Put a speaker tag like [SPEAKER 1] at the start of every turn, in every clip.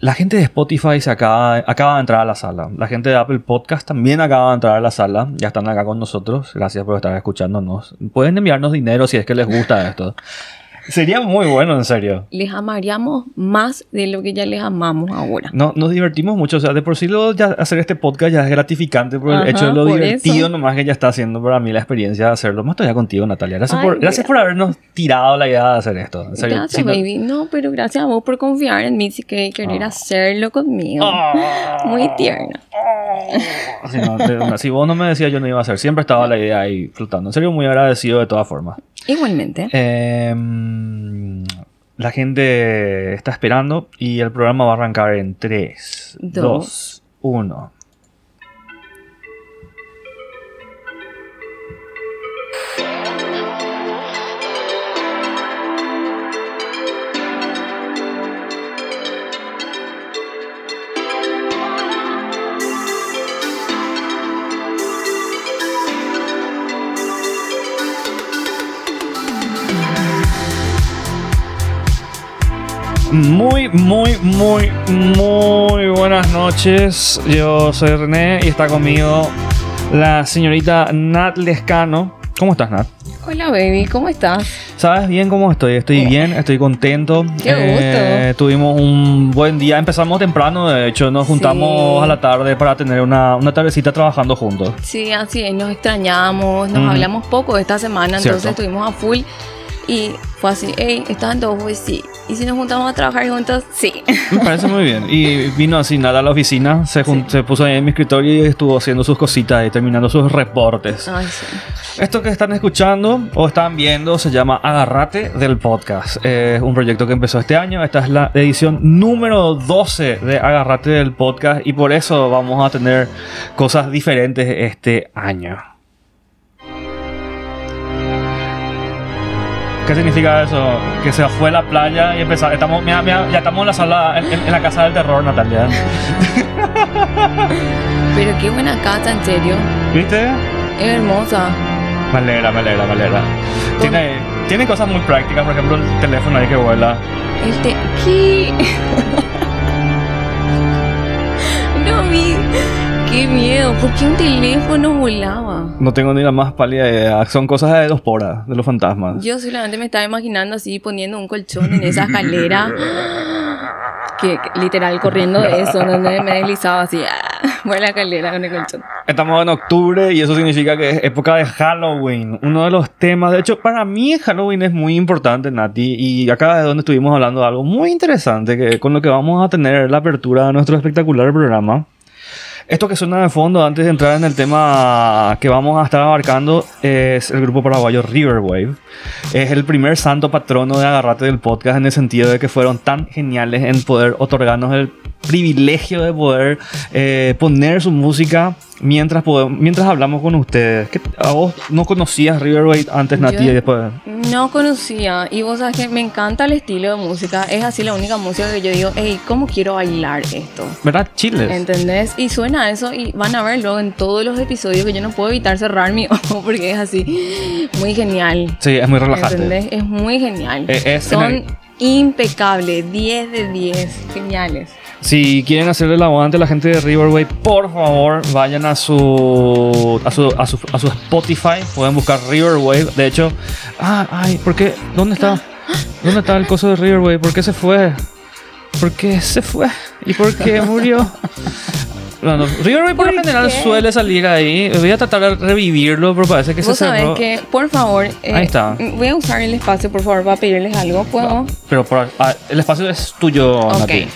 [SPEAKER 1] la gente de Spotify se acaba, acaba de entrar a la sala. La gente de Apple Podcast también acaba de entrar a la sala. Ya están acá con nosotros. Gracias por estar escuchándonos. Pueden enviarnos dinero si es que les gusta esto. Sería muy bueno, en serio.
[SPEAKER 2] Les amaríamos más de lo que ya les amamos ahora.
[SPEAKER 1] No, nos divertimos mucho. O sea, de por sí lo, ya hacer este podcast ya es gratificante por el hecho de lo divertido
[SPEAKER 2] eso.
[SPEAKER 1] nomás que ya está haciendo para mí la experiencia de hacerlo. Más todavía contigo, Natalia. Gracias, por,
[SPEAKER 2] Ay,
[SPEAKER 1] gracias por habernos tirado la idea de hacer esto. En serio.
[SPEAKER 2] Gracias,
[SPEAKER 1] Si no-
[SPEAKER 2] baby. No, pero gracias a vos por confiar en mí y que querer
[SPEAKER 1] Ah.
[SPEAKER 2] hacerlo conmigo. Muy tierna.
[SPEAKER 1] Si, no, de una- si vos no me decías, yo no iba a hacer. Siempre estaba la idea ahí flotando. En serio, muy agradecido de todas formas.
[SPEAKER 2] Igualmente.
[SPEAKER 1] Em, la gente está esperando y el programa va a arrancar en 3,
[SPEAKER 2] Dos.
[SPEAKER 1] 2, 1. Muy, muy, muy, muy buenas noches. Yo soy René y está conmigo la señorita Nat Lescano. ¿Cómo estás, Nat?
[SPEAKER 2] Hola, baby. ¿Cómo estás?
[SPEAKER 1] ¿Sabes bien cómo estoy? Estoy bien, estoy contento.
[SPEAKER 2] Qué
[SPEAKER 1] Eh, tuvimos un buen día. Empezamos temprano, de hecho. Nos juntamos
[SPEAKER 2] Sí.
[SPEAKER 1] a la tarde para tener una, una tardecita trabajando juntos.
[SPEAKER 2] Sí, así es. Nos extrañamos. Nos hablamos poco esta semana. Entonces
[SPEAKER 1] Cierto.
[SPEAKER 2] estuvimos a full. Y fue así. Hey, ¿están todos? Pues sí. ¿Y si nos juntamos a trabajar juntos? Sí.
[SPEAKER 1] Me parece muy bien. Y vino así nada a la oficina, se, jun- se puso ahí en mi escritorio y estuvo haciendo sus cositas y terminando sus reportes.
[SPEAKER 2] Ay, sí.
[SPEAKER 1] Esto que están escuchando o están viendo se llama Agarrate del Podcast. Es un proyecto que empezó este año. Esta es la edición número 12 de Agarrate del Podcast y por eso vamos a tener cosas diferentes este año. ¿Qué significa eso? Que se fue a la playa y empezar. Estamos, mira, mira, ya estamos en la sala, en, en- en la casa del terror, Natalia.
[SPEAKER 2] Pero qué buena casa, en serio.
[SPEAKER 1] ¿Viste?
[SPEAKER 2] Es hermosa.
[SPEAKER 1] Me alegra, me alegra, me alegra. Tiene, tiene cosas muy prácticas, por ejemplo, el teléfono ahí que vuela.
[SPEAKER 2] El te... ¿Qué? no vi. Qué miedo. ¿Por qué un teléfono volaba?
[SPEAKER 1] No tengo ni la más pálida idea. Son cosas de dos poras, de los fantasmas.
[SPEAKER 2] Yo solamente me estaba imaginando así poniendo un colchón en esa escalera. Que, que literal corriendo de eso, donde me deslizaba así ¡ah! por la escalera con el colchón.
[SPEAKER 1] Estamos en octubre y eso significa que es época de Halloween. Uno de los temas, de hecho, para mí Halloween es muy importante, Nati. Y acá es donde estuvimos hablando de algo muy interesante, que con lo que vamos a tener la apertura de nuestro espectacular programa. Esto que suena de fondo, antes de entrar en el tema que vamos a estar abarcando, es el grupo paraguayo Riverwave. Es el primer santo patrono de Agarrate del podcast en el sentido de que fueron tan geniales en poder otorgarnos el privilegio de poder eh, poner su música mientras, podemos- mientras hablamos con ustedes. ¿Qué- ¿A vos no conocías Riverwave antes, Nati, y después?
[SPEAKER 2] No conocía. Y vos sabes que me encanta el estilo de música. Es así la única música que yo digo, hey, ¿cómo quiero bailar esto?
[SPEAKER 1] ¿Verdad? Chiles.
[SPEAKER 2] ¿Entendés? Y suena eso y van a verlo en todos los episodios que yo no puedo evitar cerrar mi ojo porque es así muy genial.
[SPEAKER 1] Sí, es muy relajante.
[SPEAKER 2] ¿Entendés? Es muy genial.
[SPEAKER 1] Eh, es
[SPEAKER 2] Son impecables, 10 de 10, geniales.
[SPEAKER 1] Si quieren hacerle el aguante a la gente de Riverway, por favor, vayan a su, a su, a su, a su Spotify. Pueden buscar Riverwave. De hecho, ah, ay, ¿por qué? ¿Dónde está? ¿Dónde está el coso de Riverwave? ¿Por qué se fue? ¿Por qué se fue? ¿Y por qué murió? Bueno, Riverwave por lo
[SPEAKER 2] ¿Por
[SPEAKER 1] general
[SPEAKER 2] qué?
[SPEAKER 1] suele salir ahí. Voy a tratar de revivirlo, pero parece que se
[SPEAKER 2] Vos sabés
[SPEAKER 1] cerró.
[SPEAKER 2] que, por favor, eh,
[SPEAKER 1] Ahí está.
[SPEAKER 2] voy a usar el espacio, por favor, para pedirles algo. ¿Puedo?
[SPEAKER 1] Pero por- ah, el espacio es tuyo,
[SPEAKER 2] Ok.
[SPEAKER 1] Nati.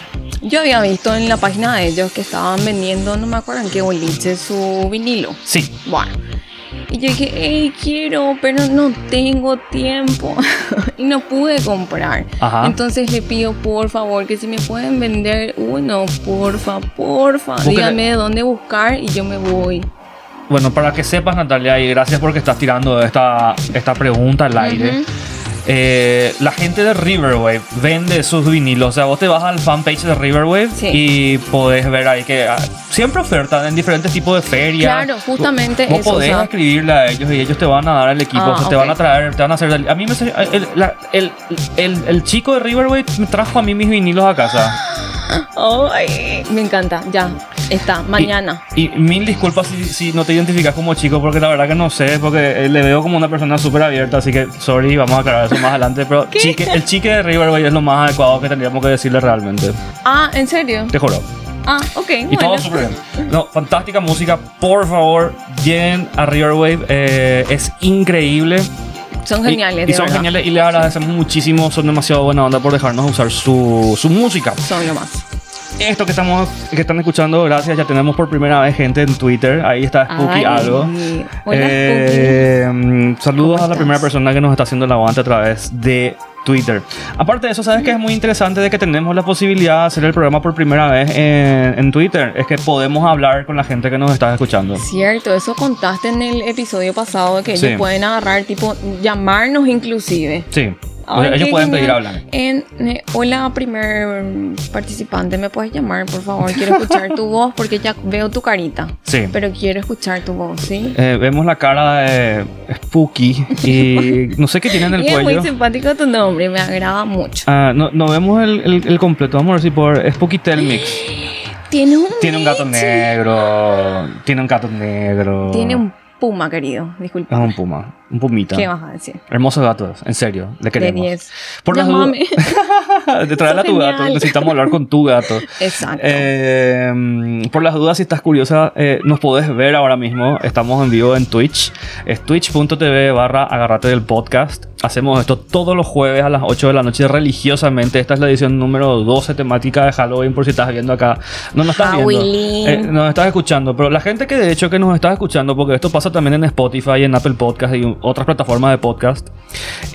[SPEAKER 2] Yo había visto en la página de ellos que estaban vendiendo, no me acuerdo en qué boliche, su vinilo.
[SPEAKER 1] Sí.
[SPEAKER 2] Bueno. Y yo dije, hey, quiero, pero no tengo tiempo. y no pude comprar.
[SPEAKER 1] Ajá.
[SPEAKER 2] Entonces le pido, por favor, que si me pueden vender uno, porfa, porfa.
[SPEAKER 1] Búsquele-
[SPEAKER 2] Dígame de dónde buscar y yo me voy.
[SPEAKER 1] Bueno, para que sepas, Natalia, y gracias porque estás tirando esta, esta pregunta al aire.
[SPEAKER 2] Ujú.
[SPEAKER 1] Eh, la gente de Riverwave vende sus vinilos. O sea, vos te vas al fanpage de Riverwave
[SPEAKER 2] Sí.
[SPEAKER 1] y podés ver ahí que ah, siempre ofertan en diferentes tipos de ferias.
[SPEAKER 2] Claro, justamente
[SPEAKER 1] Vos
[SPEAKER 2] eso,
[SPEAKER 1] podés
[SPEAKER 2] o sea-
[SPEAKER 1] escribirle a ellos y ellos te van a dar el equipo.
[SPEAKER 2] Ah,
[SPEAKER 1] o sea, te van a traer, te van a hacer. A mí me. El, la- el, el, el, el chico de Riverwave me trajo a mí mis vinilos a casa.
[SPEAKER 2] Ay, me encanta, ya, está, mañana.
[SPEAKER 1] Y, y mil disculpas si, si no te identificas como chico, porque la verdad que no sé, porque eh, le veo como una persona súper abierta, así que sorry, vamos a aclarar eso más adelante. Pero el chique de Riverway es lo más adecuado que tendríamos que decirle realmente.
[SPEAKER 2] Ah, ¿en serio?
[SPEAKER 1] Te juro.
[SPEAKER 2] Ah, ok,
[SPEAKER 1] Y todo
[SPEAKER 2] bueno.
[SPEAKER 1] súper bien. No, fantástica música. Por favor, lleguen a Riverwave. eh, es increíble.
[SPEAKER 2] Son geniales,
[SPEAKER 1] Y,
[SPEAKER 2] de
[SPEAKER 1] son
[SPEAKER 2] verdad.
[SPEAKER 1] geniales y les agradecemos muchísimo. Son demasiado buena onda por dejarnos usar su, su música.
[SPEAKER 2] Son lo más.
[SPEAKER 1] Esto que estamos que están escuchando, gracias. Ya tenemos por primera vez gente en Twitter. Ahí está Spooky
[SPEAKER 2] Ay,
[SPEAKER 1] algo.
[SPEAKER 2] Hola,
[SPEAKER 1] Eh, mm, saludos
[SPEAKER 2] ¿Cómo
[SPEAKER 1] a la
[SPEAKER 2] estás?
[SPEAKER 1] primera persona que nos está haciendo el aguante a través de Twitter. Aparte de eso, ¿sabes que es muy interesante de que tenemos la posibilidad de hacer el programa por primera vez en, en Twitter? Es que podemos hablar con la gente que nos está escuchando.
[SPEAKER 2] Cierto, eso contaste en el episodio pasado de que
[SPEAKER 1] Sí.
[SPEAKER 2] ellos pueden agarrar, tipo, llamarnos inclusive.
[SPEAKER 1] Sí. Ellos pueden pedir
[SPEAKER 2] genial.
[SPEAKER 1] hablar.
[SPEAKER 2] En, eh, hola, primer participante, ¿me puedes llamar, por favor? Quiero escuchar tu voz porque ya veo tu carita.
[SPEAKER 1] Sí.
[SPEAKER 2] Pero quiero escuchar tu voz, ¿sí?
[SPEAKER 1] Eh, vemos la cara de Spooky y no sé qué tiene en el
[SPEAKER 2] y es muy
[SPEAKER 1] cuello.
[SPEAKER 2] simpático tu nombre, me agrada mucho.
[SPEAKER 1] Ah, no, no vemos el, el- el completo. Vamos a ver si por Spooky Telmix.
[SPEAKER 2] Tiene un
[SPEAKER 1] Tiene un gato negro. Tiene un gato negro.
[SPEAKER 2] Tiene un puma, querido. Disculpa.
[SPEAKER 1] Es un puma. Un pumita.
[SPEAKER 2] ¿Qué vas a decir?
[SPEAKER 1] Hermosos gatos, en serio, le
[SPEAKER 2] De
[SPEAKER 1] queremos.
[SPEAKER 2] 10.
[SPEAKER 1] Por las dudas. de traer a tu gato, necesitamos hablar con tu gato.
[SPEAKER 2] Exacto.
[SPEAKER 1] Eh, por las dudas, si estás curiosa, eh, nos podés ver ahora mismo. Estamos en vivo en Twitch. Es twitch.tv barra agarrate del podcast. Hacemos esto todos los jueves a las 8 de la noche religiosamente. Esta es la edición número 12 temática de Halloween, por si estás viendo acá. No nos estás viendo. Eh, nos estás escuchando. Pero la gente que de hecho que nos está escuchando, porque esto pasa también en Spotify, en Apple Podcast y otras plataformas de podcast,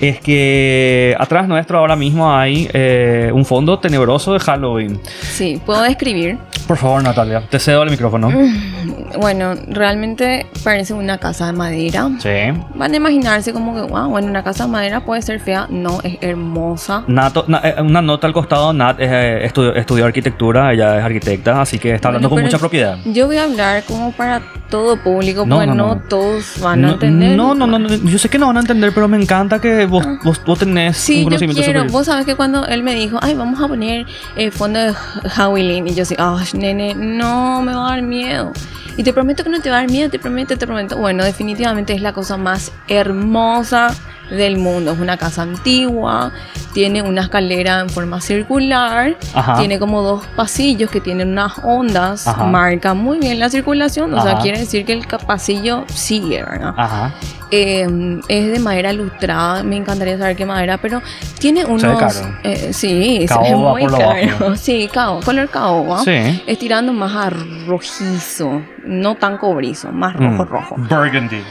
[SPEAKER 1] es que atrás nuestro ahora mismo hay eh, un fondo tenebroso de Halloween.
[SPEAKER 2] Sí, puedo describir.
[SPEAKER 1] Por favor, Natalia, te cedo el micrófono.
[SPEAKER 2] Bueno, realmente parece una casa de madera.
[SPEAKER 1] Sí.
[SPEAKER 2] Van a imaginarse como que, wow, bueno, una casa de madera puede ser fea. No, es hermosa.
[SPEAKER 1] Nato- na- eh, una nota al costado, Nat es, eh, estudió, estudió arquitectura, ella es arquitecta, así que está hablando
[SPEAKER 2] Bueno,
[SPEAKER 1] con mucha propiedad.
[SPEAKER 2] Yo voy a hablar como para todo público,
[SPEAKER 1] No,
[SPEAKER 2] porque
[SPEAKER 1] no,
[SPEAKER 2] no,
[SPEAKER 1] no.
[SPEAKER 2] todos van a entender.
[SPEAKER 1] no, no, no, no, yo sé que no van a entender, pero me encanta que vos, vos, vos tenés
[SPEAKER 2] Sí,
[SPEAKER 1] un
[SPEAKER 2] yo
[SPEAKER 1] conocimiento
[SPEAKER 2] quiero.
[SPEAKER 1] sobre
[SPEAKER 2] Vos sabes que cuando él me dijo, ay, vamos a poner el fondo de Halloween, y yo así, ay, nene, no, me va a dar miedo. Y te prometo que no te va a dar miedo, te prometo, te prometo. Bueno, definitivamente es la cosa más hermosa del mundo. Es una casa antigua, tiene una escalera en forma circular,
[SPEAKER 1] Ajá.
[SPEAKER 2] tiene como dos pasillos que tienen unas ondas,
[SPEAKER 1] Ajá.
[SPEAKER 2] marca muy bien la circulación, o sea, quiere decir que el pasillo sigue, ¿verdad?
[SPEAKER 1] Ajá.
[SPEAKER 2] Eh, es de madera lustrada, me encantaría saber qué madera, pero tiene unos...
[SPEAKER 1] Se ve caro.
[SPEAKER 2] eh, sí, se ve
[SPEAKER 1] Caoba
[SPEAKER 2] muy caro. Sí, cao, color caoba.
[SPEAKER 1] Sí.
[SPEAKER 2] Estirando más a rojizo, no tan cobrizo, más rojo,
[SPEAKER 1] Mm.
[SPEAKER 2] rojo.
[SPEAKER 1] Burgundy.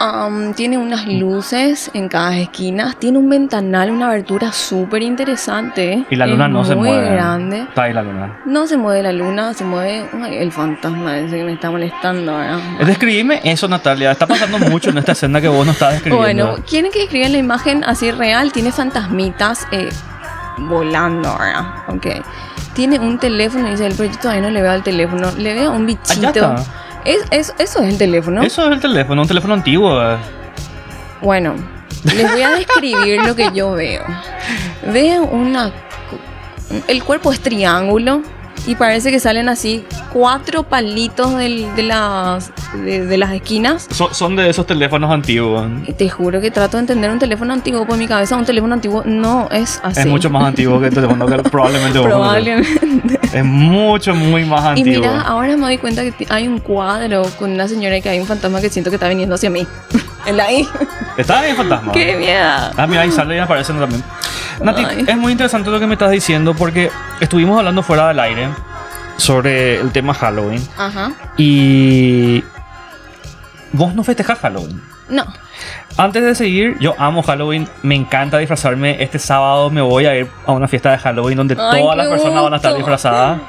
[SPEAKER 2] Um, tiene unas luces en cada esquina, tiene un ventanal, una abertura súper interesante.
[SPEAKER 1] Y la luna
[SPEAKER 2] es
[SPEAKER 1] no se
[SPEAKER 2] muy
[SPEAKER 1] mueve.
[SPEAKER 2] grande.
[SPEAKER 1] Está ahí la luna.
[SPEAKER 2] No se mueve la luna, se mueve ay, el fantasma ese que me está molestando ahora.
[SPEAKER 1] Describime eso, Natalia. Está pasando mucho en esta escena que vos no estás describiendo.
[SPEAKER 2] Bueno, quieren que describa la imagen así real. Tiene fantasmitas eh, volando ahora. Ok. Tiene un teléfono y dice él, pero yo todavía no le veo al teléfono. Le veo un bichito.
[SPEAKER 1] está.
[SPEAKER 2] Es, es- eso es el teléfono.
[SPEAKER 1] Eso es el teléfono, un teléfono antiguo.
[SPEAKER 2] Bueno, les voy a describir lo que yo veo. Veo una. El cuerpo es triángulo y parece que salen así cuatro palitos del- de, las, de, de las esquinas.
[SPEAKER 1] Son, son de esos teléfonos antiguos.
[SPEAKER 2] Y te juro que trato de entender un teléfono antiguo por mi cabeza. Un teléfono antiguo no es así.
[SPEAKER 1] Es mucho más antiguo que el teléfono que probablemente.
[SPEAKER 2] Probablemente.
[SPEAKER 1] Es mucho, muy más
[SPEAKER 2] Y
[SPEAKER 1] antiguo.
[SPEAKER 2] mira, ahora me doy cuenta que hay un cuadro con una señora y que hay un fantasma que siento que está viniendo hacia mí. El ahí.
[SPEAKER 1] Está bien, fantasma.
[SPEAKER 2] ¡Qué miedo!
[SPEAKER 1] Ah, mira, ahí sale y aparece también. Nati,
[SPEAKER 2] Ay.
[SPEAKER 1] es muy interesante lo que me estás diciendo porque estuvimos hablando fuera del aire sobre el tema Halloween
[SPEAKER 2] Ajá.
[SPEAKER 1] y vos no festejas Halloween.
[SPEAKER 2] No.
[SPEAKER 1] Antes de seguir, yo amo Halloween, me encanta disfrazarme. Este sábado me voy a ir a una fiesta de Halloween donde
[SPEAKER 2] Ay,
[SPEAKER 1] todas las personas van a estar disfrazadas.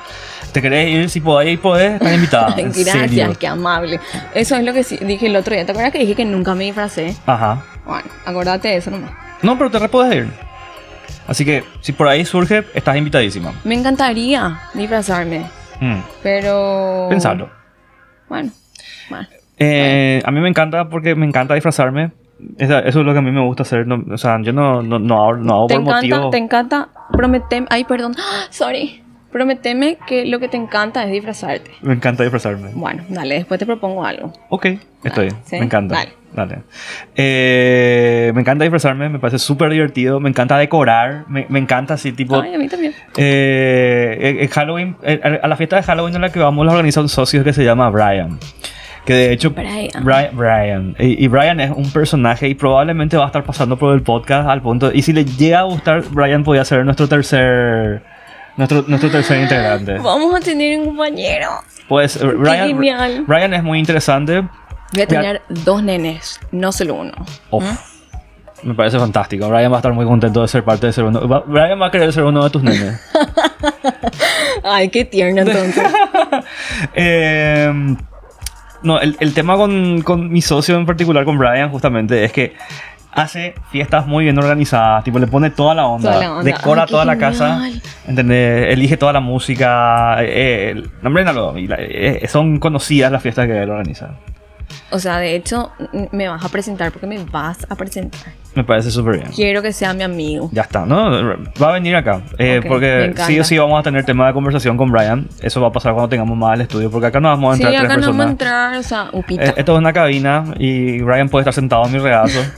[SPEAKER 1] ¿Te querés ir? Si podés, podés, estás invitada.
[SPEAKER 2] Gracias, qué amable. Eso es lo que dije el otro día. ¿Te acuerdas que dije que nunca me disfracé?
[SPEAKER 1] Ajá.
[SPEAKER 2] Bueno, acordate de eso nomás.
[SPEAKER 1] No, pero te re podés ir. Así que si por ahí surge, estás invitadísima.
[SPEAKER 2] Me encantaría disfrazarme,
[SPEAKER 1] Mm,
[SPEAKER 2] pero...
[SPEAKER 1] Pensalo.
[SPEAKER 2] Bueno, bueno.
[SPEAKER 1] Eh, a mí me encanta porque me encanta disfrazarme. Eso es lo que a mí me gusta hacer. No- o sea, yo no, no, no hago, no hago
[SPEAKER 2] ¿Te
[SPEAKER 1] por
[SPEAKER 2] encanta?
[SPEAKER 1] motivo.
[SPEAKER 2] ¿Te encanta? Prometem... Ay, perdón. Sorry. Prometeme que lo que te encanta es disfrazarte.
[SPEAKER 1] Me encanta disfrazarme.
[SPEAKER 2] Bueno, dale, después te propongo algo.
[SPEAKER 1] Ok, estoy.
[SPEAKER 2] ¿sí?
[SPEAKER 1] Me encanta.
[SPEAKER 2] Dale.
[SPEAKER 1] Dale. Eh, me encanta disfrazarme, me parece súper divertido. Me encanta decorar. Me, me encanta así, tipo.
[SPEAKER 2] Ay, a mí también.
[SPEAKER 1] Eh, en Halloween, eh, a la fiesta de Halloween en la que vamos la organiza un socio que se llama Brian. Que de hecho,
[SPEAKER 2] Brian.
[SPEAKER 1] Brian. Brian. Y, y Brian es un personaje y probablemente va a estar pasando por el podcast al punto. Y si le llega a gustar, Brian podría ser nuestro tercer. Nuestro, nuestro tercer integrante.
[SPEAKER 2] Vamos a tener un compañero.
[SPEAKER 1] Pues eh, Brian. Brian es muy interesante.
[SPEAKER 2] Voy a tener dos nenes, no solo uno.
[SPEAKER 1] Uf, Me parece fantástico. Brian va a estar muy contento de ser parte de ser uno. va- Brian va a querer ser uno de tus nenes.
[SPEAKER 2] Ay, qué tierno entonces.
[SPEAKER 1] Eh, no, el, el tema con, con mi socio en particular, con Brian, justamente, es que hace fiestas muy bien organizadas. Tipo, le pone toda la onda.
[SPEAKER 2] Toda la onda.
[SPEAKER 1] Decora
[SPEAKER 2] Ay,
[SPEAKER 1] toda la casa. ¿Entendés? Elige toda la música. Eh, el- no, hombre, no, lo- y la- eh, son conocidas las fiestas que él organiza.
[SPEAKER 2] O sea, de hecho, me vas a presentar porque me vas a presentar.
[SPEAKER 1] Me parece súper bien.
[SPEAKER 2] Quiero que sea mi amigo.
[SPEAKER 1] Ya está, ¿no? Va a venir acá. Eh, porque sí o sí vamos a tener tema de conversación con Brian. Eso va a pasar cuando tengamos más el estudio. Porque acá no vamos a
[SPEAKER 2] Sí,
[SPEAKER 1] entrar tres
[SPEAKER 2] acá no vamos a
[SPEAKER 1] personas.
[SPEAKER 2] entrar, o sea, upita.
[SPEAKER 1] Eh, esto es una cabina y Brian puede estar sentado en mi regazo.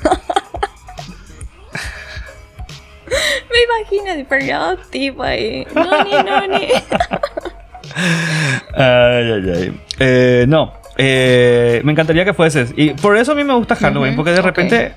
[SPEAKER 2] Me imagino, yo, tipo ahí. No, ni, no, ni.
[SPEAKER 1] ay, ay, ay. Eh, no. Eh, me encantaría que fueses. Y por eso a mí me gusta Halloween. Porque de repente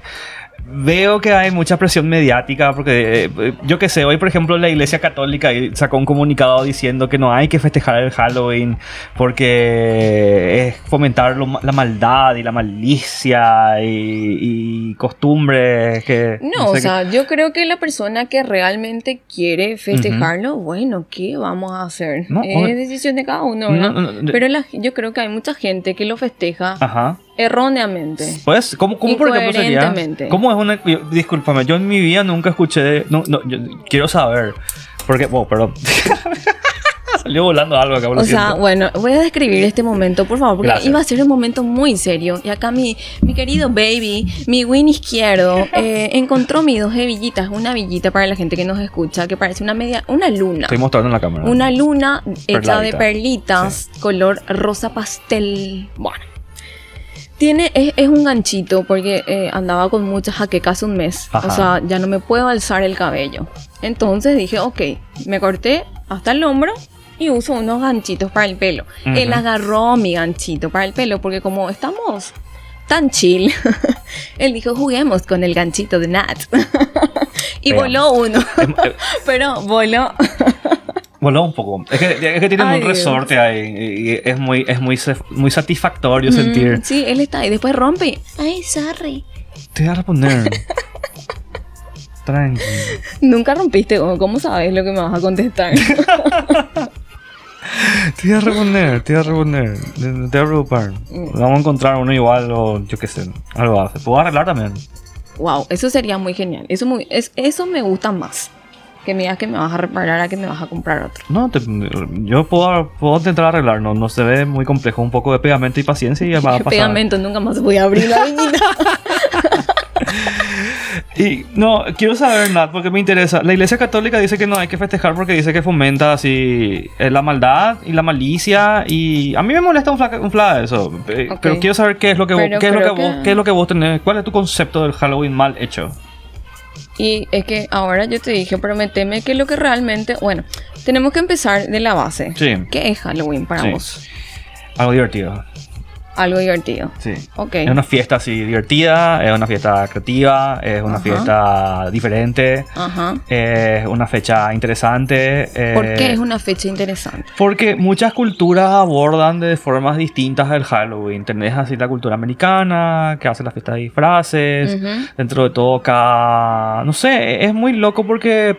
[SPEAKER 1] veo que hay mucha presión mediática. Porque eh, yo que sé, hoy por ejemplo la iglesia católica sacó un comunicado diciendo que no hay que festejar el Halloween. Porque es fomentar lo la maldad y la malicia y, y costumbres que...
[SPEAKER 2] No,
[SPEAKER 1] sé
[SPEAKER 2] o
[SPEAKER 1] qué-
[SPEAKER 2] sea, yo creo que la persona que realmente quiere festejarlo, bueno, ¿qué vamos a hacer?
[SPEAKER 1] No,
[SPEAKER 2] es decisión de cada uno,
[SPEAKER 1] No,
[SPEAKER 2] Pero la- yo creo que hay mucha gente que lo festeja
[SPEAKER 1] Ajá.
[SPEAKER 2] Erróneamente.
[SPEAKER 1] Pues, ¿cómo, cómo por ejemplo sería? ¿Cómo es una.? yo- discúlpame, yo en mi vida nunca escuché. de- no, no, yo quiero saber. Porque. Oh, perdón. Salió volando algo acá,
[SPEAKER 2] O sea,
[SPEAKER 1] siento.
[SPEAKER 2] bueno, voy a describir este momento, por favor, porque
[SPEAKER 1] Gracias.
[SPEAKER 2] iba a ser un momento muy serio. Y acá mi, mi querido baby, mi win izquierdo, eh, encontró mis dos hebillitas, una villita para la gente que nos escucha, que parece una media, una luna.
[SPEAKER 1] Estoy mostrando en la cámara.
[SPEAKER 2] Una luna hecha de perlitas, color rosa pastel. Bueno. Tiene, es, es un ganchito porque eh, andaba con muchas jaquecas un mes.
[SPEAKER 1] Ajá.
[SPEAKER 2] O sea, ya no me puedo alzar el cabello. Entonces dije, ok, me corté hasta el hombro y uso unos ganchitos para el pelo.
[SPEAKER 1] Ujú.
[SPEAKER 2] Él agarró mi ganchito para el pelo porque como estamos tan chill, él dijo, juguemos con el ganchito de Nat. y
[SPEAKER 1] Veamos.
[SPEAKER 2] voló uno.
[SPEAKER 1] Em, eh,
[SPEAKER 2] Pero voló.
[SPEAKER 1] Voló un poco. Es que, es que tienen
[SPEAKER 2] Ay,
[SPEAKER 1] un
[SPEAKER 2] Dios.
[SPEAKER 1] resorte ahí. Y es muy, es muy, muy satisfactorio sentir.
[SPEAKER 2] Mm, sí, él está ahí. Después rompe. Ay, sorry.
[SPEAKER 1] Te voy a responder. Tranqui.
[SPEAKER 2] Nunca rompiste. ¿Cómo sabes lo que me vas a contestar?
[SPEAKER 1] Te voy a responder, te voy a responder. No te voy a preocupar.
[SPEAKER 2] Mm.
[SPEAKER 1] Vamos a encontrar uno igual o yo qué sé. Algo hace. Puedo arreglar también.
[SPEAKER 2] wow, eso sería muy genial. Eso, muy, es, eso me gusta más. Que me digas que me vas a reparar a que me vas a comprar otro.
[SPEAKER 1] No, te- yo puedo, puedo intentar arreglar, no, no se ve muy complejo, un poco de pegamento y paciencia y va a pasar.
[SPEAKER 2] Pegamento, nunca más voy a abrir la viñita.
[SPEAKER 1] Y no, quiero saber, Nat, porque me interesa. La Iglesia Católica dice que no hay que festejar porque dice que fomenta así eh, la maldad y la malicia y a mí me molesta un fla, un fla eso. Eh. Pero quiero saber qué es lo que vos, qué es lo que, vos, qué es lo que vos tenés, cuál es tu concepto del Halloween mal hecho.
[SPEAKER 2] Y es que ahora yo te dije, prometeme que lo que realmente. Bueno, tenemos que empezar de la base.
[SPEAKER 1] Sí.
[SPEAKER 2] ¿Qué es Halloween para
[SPEAKER 1] Sí.
[SPEAKER 2] vos?
[SPEAKER 1] Algo divertido.
[SPEAKER 2] Algo divertido.
[SPEAKER 1] Sí.
[SPEAKER 2] Ok.
[SPEAKER 1] Es una fiesta así divertida, es una fiesta creativa, es una
[SPEAKER 2] Ajá.
[SPEAKER 1] fiesta diferente.
[SPEAKER 2] Ajá.
[SPEAKER 1] Es una fecha interesante. eh,
[SPEAKER 2] ¿Por qué es una fecha interesante?
[SPEAKER 1] Porque muchas culturas abordan de formas distintas el Halloween. Tenés así la cultura americana, que hace la fiesta de disfraces. Dentro de todo, cada... No sé, es muy loco porque...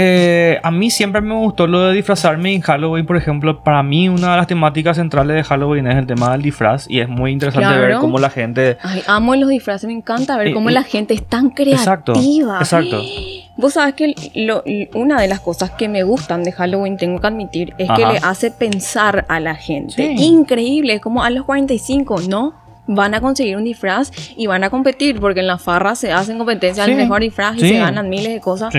[SPEAKER 1] eh, a mí siempre me gustó lo de disfrazarme en Halloween, por ejemplo. Para mí una de las temáticas centrales de Halloween es el tema del disfraz y es muy interesante
[SPEAKER 2] Claro.
[SPEAKER 1] ver cómo la gente...
[SPEAKER 2] Ay, amo los disfraces, me encanta ver cómo la gente es tan
[SPEAKER 1] Exacto,
[SPEAKER 2] creativa.
[SPEAKER 1] exacto.
[SPEAKER 2] Vos sabes que lo- una de las cosas que me gustan de Halloween, tengo que admitir, es que le hace pensar a la gente.
[SPEAKER 1] Sí.
[SPEAKER 2] Increíble, es como a los 45, ¿no? Van a conseguir un disfraz y van a competir, porque en la farra se hacen competencias
[SPEAKER 1] Sí,
[SPEAKER 2] al mejor disfraz y
[SPEAKER 1] sí.
[SPEAKER 2] se ganan miles de cosas.
[SPEAKER 1] Sí.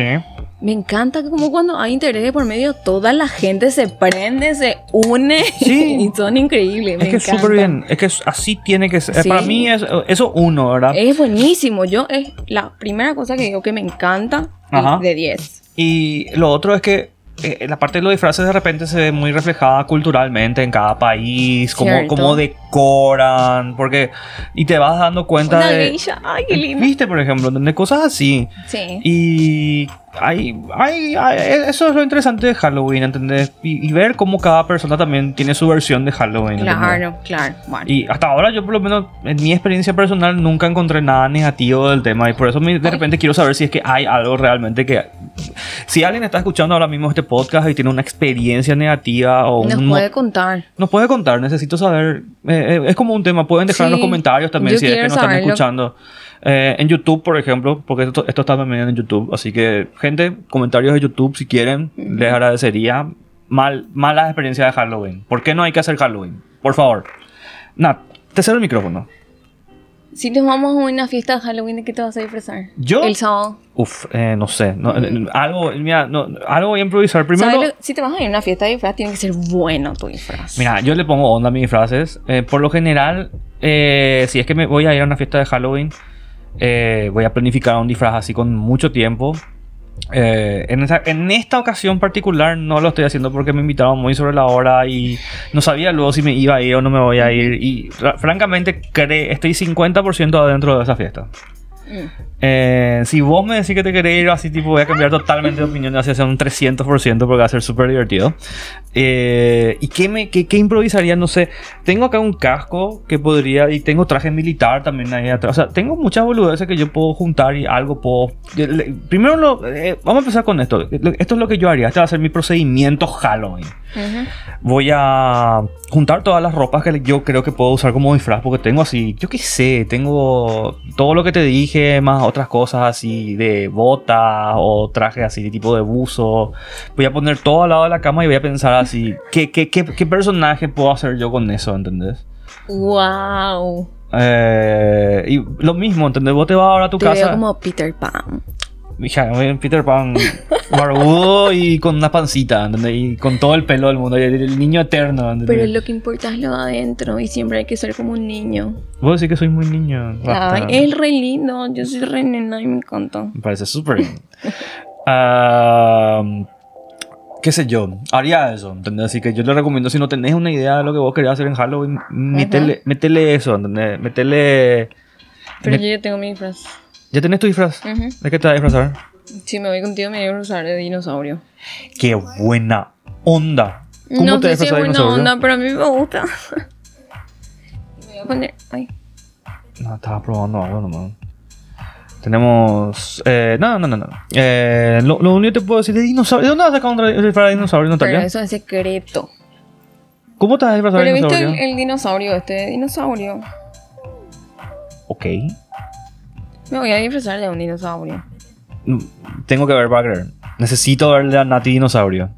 [SPEAKER 2] Me encanta como cuando hay interés de por medio, toda la gente se prende, se une
[SPEAKER 1] Sí.
[SPEAKER 2] y son increíbles.
[SPEAKER 1] Es
[SPEAKER 2] me
[SPEAKER 1] que es súper bien. Es que es- así tiene que ser.
[SPEAKER 2] Sí.
[SPEAKER 1] Para mí es eso uno, ¿verdad?
[SPEAKER 2] Es buenísimo. Yo es la primera cosa que digo que me encanta
[SPEAKER 1] Ajá.
[SPEAKER 2] de 10.
[SPEAKER 1] Y lo otro es que eh, la parte de los disfraces de repente se ve muy reflejada culturalmente en cada país, cómo, cómo decoran, porque... Y te vas dando cuenta
[SPEAKER 2] Una
[SPEAKER 1] de...
[SPEAKER 2] geisha, ay, qué lindo.
[SPEAKER 1] Viste, por ejemplo, de cosas así.
[SPEAKER 2] Sí.
[SPEAKER 1] Y hay, hay, hay- eso es lo interesante de Halloween, ¿entendés? Y, y ver cómo cada persona también tiene su versión de Halloween. ¿entendés?
[SPEAKER 2] Claro, claro. Bueno.
[SPEAKER 1] Y hasta ahora yo por lo menos en mi experiencia personal nunca encontré nada negativo del tema y por eso me- de repente quiero saber si es que hay algo realmente que... Si alguien está escuchando ahora mismo este podcast y tiene una experiencia negativa o
[SPEAKER 2] Nos
[SPEAKER 1] un...
[SPEAKER 2] puede contar.
[SPEAKER 1] nos puede contar, necesito saber. eh, eh, es como un tema, pueden dejar en los
[SPEAKER 2] Sí,
[SPEAKER 1] comentarios también si es que nos están escuchando. Eh, en YouTube, por ejemplo, porque esto, esto está también en YouTube. Así que, gente, comentarios de YouTube si quieren, les agradecería. Mal, mala experiencia de Halloween. ¿Por qué no hay que hacer Halloween? Por favor. Nat, te cedo el micrófono.
[SPEAKER 2] Si nos vamos a una fiesta de Halloween, ¿de qué te vas a disfrazar?
[SPEAKER 1] ¿Yo?
[SPEAKER 2] El sábado.
[SPEAKER 1] Uf, eh, no sé. no, eh, algo, mira, no, algo voy a improvisar. Primero.
[SPEAKER 2] ¿Sabes lo- Si te vas a ir a una fiesta de disfraz, tiene que ser bueno tu disfraz.
[SPEAKER 1] Mira, yo le pongo onda a mis disfraces. Eh, por lo general, eh, si es que me voy a ir a una fiesta de Halloween, eh, voy a planificar un disfraz así con mucho tiempo. Eh, en, esa- en esta ocasión particular no lo estoy haciendo porque me invitaron muy sobre la hora y no sabía luego si me iba a ir o no me voy a ir. Y ra- francamente estoy 50% adentro de esa fiesta.
[SPEAKER 2] Mm.
[SPEAKER 1] Eh, si vos me decís que te querés ir así, tipo, voy a cambiar totalmente de opinión hacia un 300% porque va a ser súper divertido. Eh, ¿Y qué, me, qué, qué improvisaría? No sé. Tengo acá un casco que podría. Y tengo traje militar también ahí atrás. O sea, tengo muchas boludeces que yo puedo juntar y algo puedo. Primero, lo, eh, vamos a empezar con esto. Esto es lo que yo haría. Este va a ser mi procedimiento Halloween. Voy a juntar todas las ropas que yo creo que puedo usar como disfraz porque tengo así, yo qué sé, tengo todo lo que te dije, más otras cosas así de botas o traje así de tipo de buzo. Voy a poner todo al lado de la cama y voy a pensar así, ¿qué, qué, qué, qué personaje puedo hacer yo con eso, ¿entendés?
[SPEAKER 2] Wow.
[SPEAKER 1] Eh, y lo mismo, ¿entendés? Vos te vas ahora a tu
[SPEAKER 2] Te
[SPEAKER 1] casa.
[SPEAKER 2] veo como Peter Pan.
[SPEAKER 1] Hija, Peter Pan barbudo y con una pancita, ¿entendés? Y con todo el pelo del mundo, y el, niño eterno, ¿entendés?
[SPEAKER 2] Pero lo que importa es lo de adentro y siempre hay que ser como un niño.
[SPEAKER 1] Vos decís que soy muy niño. basta.
[SPEAKER 2] Ay, es re lindo. Yo soy re nena y me encanta.
[SPEAKER 1] Me parece súper bien. Ah, ¿Qué sé yo? Haría eso, ¿entendés? Así que yo le recomiendo, si no tenés una idea de lo que vos querés hacer en Halloween, métele, métele eso, ¿entendés? Métele...
[SPEAKER 2] Pero
[SPEAKER 1] met-
[SPEAKER 2] yo ya tengo mi disfraz.
[SPEAKER 1] ¿Ya tenés tu disfraz? ¿De qué te vas a disfrazar?
[SPEAKER 2] Si me voy contigo, me voy a disfrazar de dinosaurio.
[SPEAKER 1] ¡Qué buena onda! ¿Cómo
[SPEAKER 2] no
[SPEAKER 1] te
[SPEAKER 2] sé si es buena
[SPEAKER 1] dinosaurio?
[SPEAKER 2] onda, pero a mí me gusta. me voy a poner. Ay.
[SPEAKER 1] No, estaba probando algo nomás. Tenemos... Eh, no, no, no, no. Eh, lo, lo único que te puedo decir de dinosaurio... ¿De dónde vas a sacar un disfraz de dinosaurio,
[SPEAKER 2] Pero
[SPEAKER 1] Natalia?
[SPEAKER 2] eso es secreto.
[SPEAKER 1] ¿Cómo te vas a disfrazar de
[SPEAKER 2] Pero viste
[SPEAKER 1] dinosaurio?
[SPEAKER 2] el, el dinosaurio, este dinosaurio.
[SPEAKER 1] Ok.
[SPEAKER 2] Me voy a disfrazar de un dinosaurio.
[SPEAKER 1] Tengo que ver creer. Necesito verle a Nati Dinosaurio.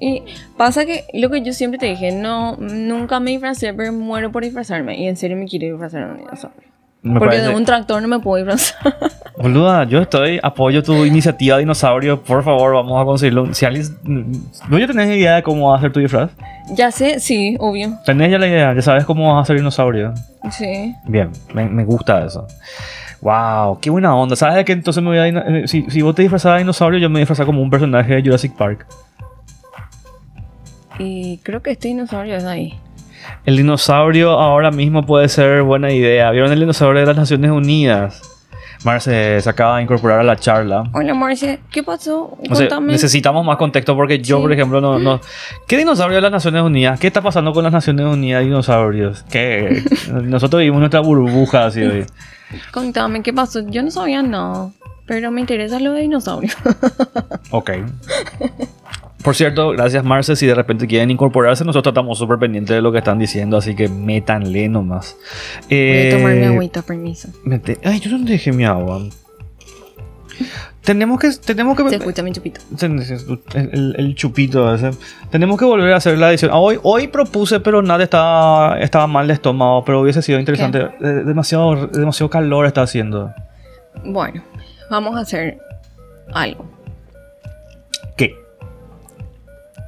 [SPEAKER 2] Y pasa que lo que yo siempre te dije, no, nunca me disfracé, pero muero por disfrazarme. Y en serio me quiero disfrazar de un dinosaurio.
[SPEAKER 1] Me
[SPEAKER 2] Porque
[SPEAKER 1] parece-
[SPEAKER 2] de un tractor no me puedo disfrazar.
[SPEAKER 1] Boluda, yo estoy, apoyo tu iniciativa dinosaurio. Por favor, vamos a conseguirlo. Si alguien. ¿No ya tenés idea de cómo vas a hacer tu disfraz?
[SPEAKER 2] ya sé, sí, obvio.
[SPEAKER 1] Tenés ya la idea, ya sabes cómo vas a hacer dinosaurio.
[SPEAKER 2] Sí.
[SPEAKER 1] Bien, me, me gusta eso. Wow, qué buena onda. ¿Sabes de qué entonces me voy a eh, si, si vos te disfrazas de dinosaurio, yo me disfrazaba como un personaje de Jurassic Park.
[SPEAKER 2] Y creo que este dinosaurio es ahí.
[SPEAKER 1] El dinosaurio ahora mismo puede ser buena idea. ¿Vieron el dinosaurio de las Naciones Unidas? Marce se acaba de incorporar a la charla.
[SPEAKER 2] Hola, Marcia, ¿qué pasó?
[SPEAKER 1] O sea, necesitamos más contexto porque yo,
[SPEAKER 2] Sí.
[SPEAKER 1] por ejemplo, no, no... ¿Qué dinosaurio de las Naciones Unidas? ¿Qué está pasando con las Naciones Unidas dinosaurios? ¿Qué? Nosotros vivimos nuestra burbuja así hoy.
[SPEAKER 2] Contame, ¿qué pasó? Yo no sabía nada. Pero me interesa lo de dinosaurio.
[SPEAKER 1] Ok. Por cierto, gracias Marce. Si de repente quieren incorporarse, nosotros estamos súper pendientes de lo que están diciendo, así que métanle nomás.
[SPEAKER 2] Voy
[SPEAKER 1] Eh,
[SPEAKER 2] a tomar mi agüita, permiso.
[SPEAKER 1] mete- Ay, yo no dejé mi agua. Tenemos que... Tenemos que
[SPEAKER 2] Se escucha mi chupito.
[SPEAKER 1] El, chupito ese. Tenemos que volver a hacer la edición. Hoy, hoy propuse, pero nada estaba, estaba mal de estómago, pero hubiese sido interesante. Eh, demasiado, demasiado calor está haciendo.
[SPEAKER 2] Bueno, vamos a hacer algo.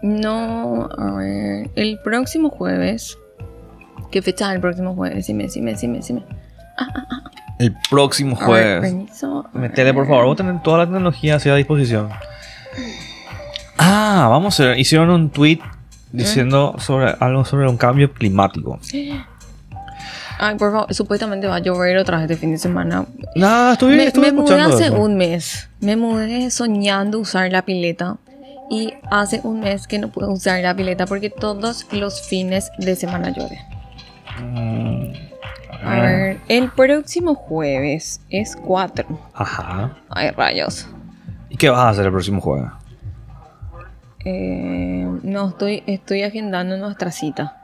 [SPEAKER 2] No, a ver. El próximo jueves. ¿Qué fecha el próximo jueves? Decime, decime, decime, decime.
[SPEAKER 1] El próximo
[SPEAKER 2] A ver,
[SPEAKER 1] jueves.
[SPEAKER 2] permiso. a
[SPEAKER 1] Metele, por favor. Vos tenés toda la tecnología así a disposición. Ah, vamos a ver. Hicieron un tweet diciendo sobre algo sobre un cambio climático.
[SPEAKER 2] Ay, por favor, supuestamente va a llover otra vez este fin de semana.
[SPEAKER 1] Nada, estuve,
[SPEAKER 2] Me,
[SPEAKER 1] estuve
[SPEAKER 2] me mudé hace
[SPEAKER 1] eso.
[SPEAKER 2] un mes. Me mudé soñando usar la pileta. Y hace un mes que no puedo usar la pileta porque todos los fines de semana llueve.
[SPEAKER 1] Mm,
[SPEAKER 2] A ver, el próximo jueves es 4.
[SPEAKER 1] Ajá.
[SPEAKER 2] Ay, rayos.
[SPEAKER 1] ¿Y qué vas a hacer el próximo jueves?
[SPEAKER 2] Eh, no, estoy, estoy agendando nuestra cita.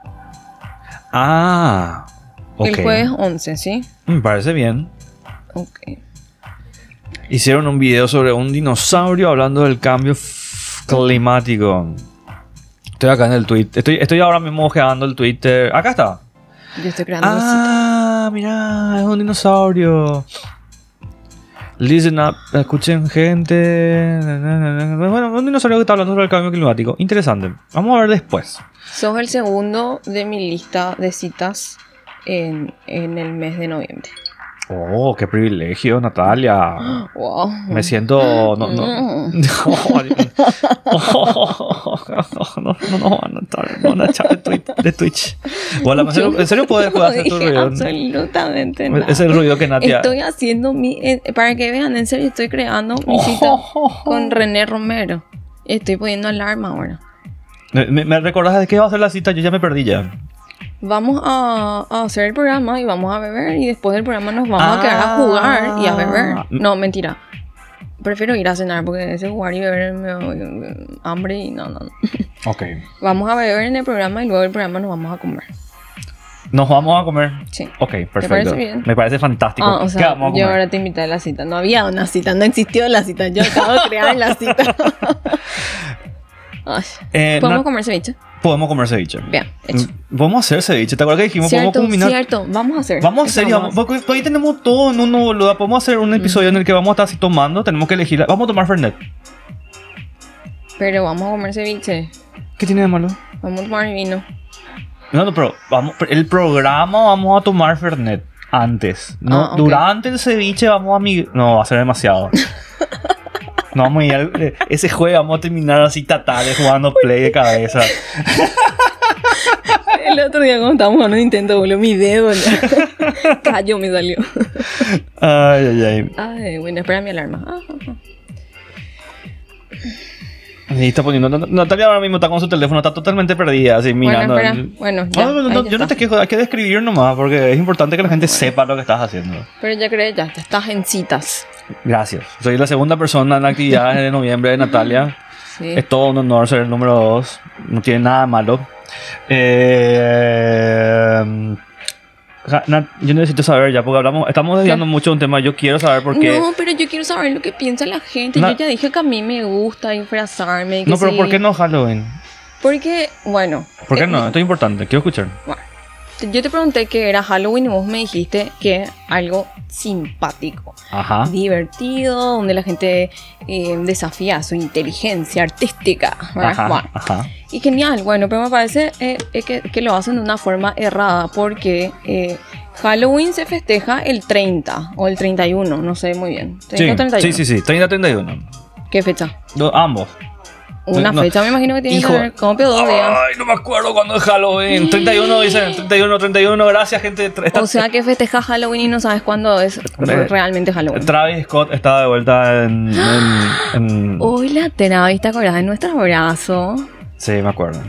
[SPEAKER 1] Ah, ok.
[SPEAKER 2] El jueves 11, ¿sí?
[SPEAKER 1] Me parece bien.
[SPEAKER 2] Ok.
[SPEAKER 1] Hicieron un video sobre un dinosaurio hablando del cambio climático. Estoy acá en el tweet. Estoy, estoy ahora mismo ojeando el Twitter. Acá está.
[SPEAKER 2] Yo estoy creando.
[SPEAKER 1] Ah, mira, es un dinosaurio. Listen up, escuchen gente. Bueno, un dinosaurio que está hablando sobre el cambio climático. Interesante. Vamos a ver después.
[SPEAKER 2] Sos el segundo de mi lista de citas en, en el mes de noviembre.
[SPEAKER 1] Oh, qué privilegio, Natalia.
[SPEAKER 2] Wow.
[SPEAKER 1] Me siento. No, no.
[SPEAKER 2] Mm.
[SPEAKER 1] No, no, no, no, a no van a echar de Twitch. Twitch. Bueno, en serio, en serio puedes, puedes hacer tu ruido.
[SPEAKER 2] absolutamente nada.
[SPEAKER 1] Es el ruido que Natia.
[SPEAKER 2] Estoy haciendo mi. eh, para que vean, en serio, estoy creando mi cita con René Romero. Estoy poniendo alarma ahora.
[SPEAKER 1] ¿Me, me recordás de qué va a ser la cita? Yo ya me perdí ya.
[SPEAKER 2] Vamos a, a hacer el programa y vamos a beber. Y después del programa nos vamos a quedar a
[SPEAKER 1] Ah.
[SPEAKER 2] jugar y a beber. No, mentira. Prefiero ir a cenar porque ese jugar y beber me me- hambre y no, no, no.
[SPEAKER 1] Ok.
[SPEAKER 2] Vamos a beber en el programa y luego del programa nos vamos a comer.
[SPEAKER 1] Nos vamos a comer.
[SPEAKER 2] Sí.
[SPEAKER 1] Ok, perfecto.
[SPEAKER 2] parece bien?
[SPEAKER 1] Me parece fantástico.
[SPEAKER 2] Ah, o
[SPEAKER 1] ¿Qué
[SPEAKER 2] sea,
[SPEAKER 1] vamos a
[SPEAKER 2] yo ahora te invité a la cita. No había una cita, no existió la cita. Yo acabo de crear la cita. Ay.
[SPEAKER 1] Eh,
[SPEAKER 2] ¿Podemos
[SPEAKER 1] Nat-
[SPEAKER 2] comer ceviche?
[SPEAKER 1] Podemos comer ceviche.
[SPEAKER 2] Bien, hecho.
[SPEAKER 1] Mm, Vamos a hacer ceviche. ¿Te acuerdas que dijimos
[SPEAKER 2] Cierto,
[SPEAKER 1] podemos combinar?
[SPEAKER 2] cierto. Vamos a hacer.
[SPEAKER 1] Vamos a hacer, vamos- porque por ahí tenemos todo en uno, boluda. Podemos hacer un episodio en el que vamos a estar así tomando. Tenemos que elegir. Vamos a tomar Fernet.
[SPEAKER 2] Pero vamos a comer ceviche.
[SPEAKER 1] ¿Qué tiene de malo?
[SPEAKER 2] Vamos a tomar vino.
[SPEAKER 1] No, no, pero vamos, el programa vamos a tomar Fernet antes. No,
[SPEAKER 2] Ah.
[SPEAKER 1] Durante el ceviche vamos a mi... No, va a ser demasiado. no vamos a ir al- eh, Ese juego vamos a terminar así tatales jugando play de cabeza.
[SPEAKER 2] El otro día cuando estábamos jugando Nintendo, boludo, mi dedo. ya. Callo me salió.
[SPEAKER 1] Ay, ay, ay.
[SPEAKER 2] Ay, bueno, espera mi alarma. Ah, ah, ah.
[SPEAKER 1] Está poniendo. Nat- Natalia ahora mismo está con su teléfono, está totalmente perdida, así mirando.
[SPEAKER 2] espera.
[SPEAKER 1] el-
[SPEAKER 2] Bueno, ya,
[SPEAKER 1] No, no, no, no, yo no te quejo, hay que describir nomás, porque es importante que la gente sepa lo que estás haciendo.
[SPEAKER 2] Pero ya crees, ya, ya estás en citas.
[SPEAKER 1] Gracias. Soy la segunda persona en la actividad de noviembre de Natalia.
[SPEAKER 2] Sí.
[SPEAKER 1] Es todo un honor ser el número dos. No tiene nada malo. Eh, Nat, yo necesito saber ya, porque hablamos, estamos desviando mucho de un tema. Yo quiero saber por qué.
[SPEAKER 2] No, pero yo quiero saber lo que piensa la gente.
[SPEAKER 1] Na-
[SPEAKER 2] Yo ya dije que a mí me gusta disfrazarme. que
[SPEAKER 1] No, pero
[SPEAKER 2] sí.
[SPEAKER 1] ¿por qué no Halloween?
[SPEAKER 2] Porque, bueno.
[SPEAKER 1] ¿Por qué
[SPEAKER 2] eh,
[SPEAKER 1] no? Esto es importante. Quiero escuchar.
[SPEAKER 2] Bueno, yo te pregunté que era Halloween y vos me dijiste que algo simpático,
[SPEAKER 1] Ajá.
[SPEAKER 2] divertido, donde la gente eh, desafía su inteligencia artística.
[SPEAKER 1] Ajá.
[SPEAKER 2] Bueno,
[SPEAKER 1] Ajá.
[SPEAKER 2] y genial, bueno, pero me parece eh, eh, que, que lo hacen de una forma errada porque Halloween se festeja el 30 o el 31, no sé muy bien. 30
[SPEAKER 1] Sí,
[SPEAKER 2] o 31.
[SPEAKER 1] sí, sí, sí. 30-31.
[SPEAKER 2] ¿Qué fecha?
[SPEAKER 1] Do- ambos.
[SPEAKER 2] Una
[SPEAKER 1] No,
[SPEAKER 2] fecha me imagino que tiene que ver como dos días.
[SPEAKER 1] Ay, no me acuerdo cuándo es Halloween. 31 dicen. 31, 31. Gracias, gente.
[SPEAKER 2] O sea que festeja Halloween y no sabes cuándo es
[SPEAKER 1] Eh,
[SPEAKER 2] realmente Halloween.
[SPEAKER 1] Travis Scott está de vuelta en. en- en-
[SPEAKER 2] Hola, Travis, ¿te acordás de nuestro abrazo?
[SPEAKER 1] Sí, me acuerdo.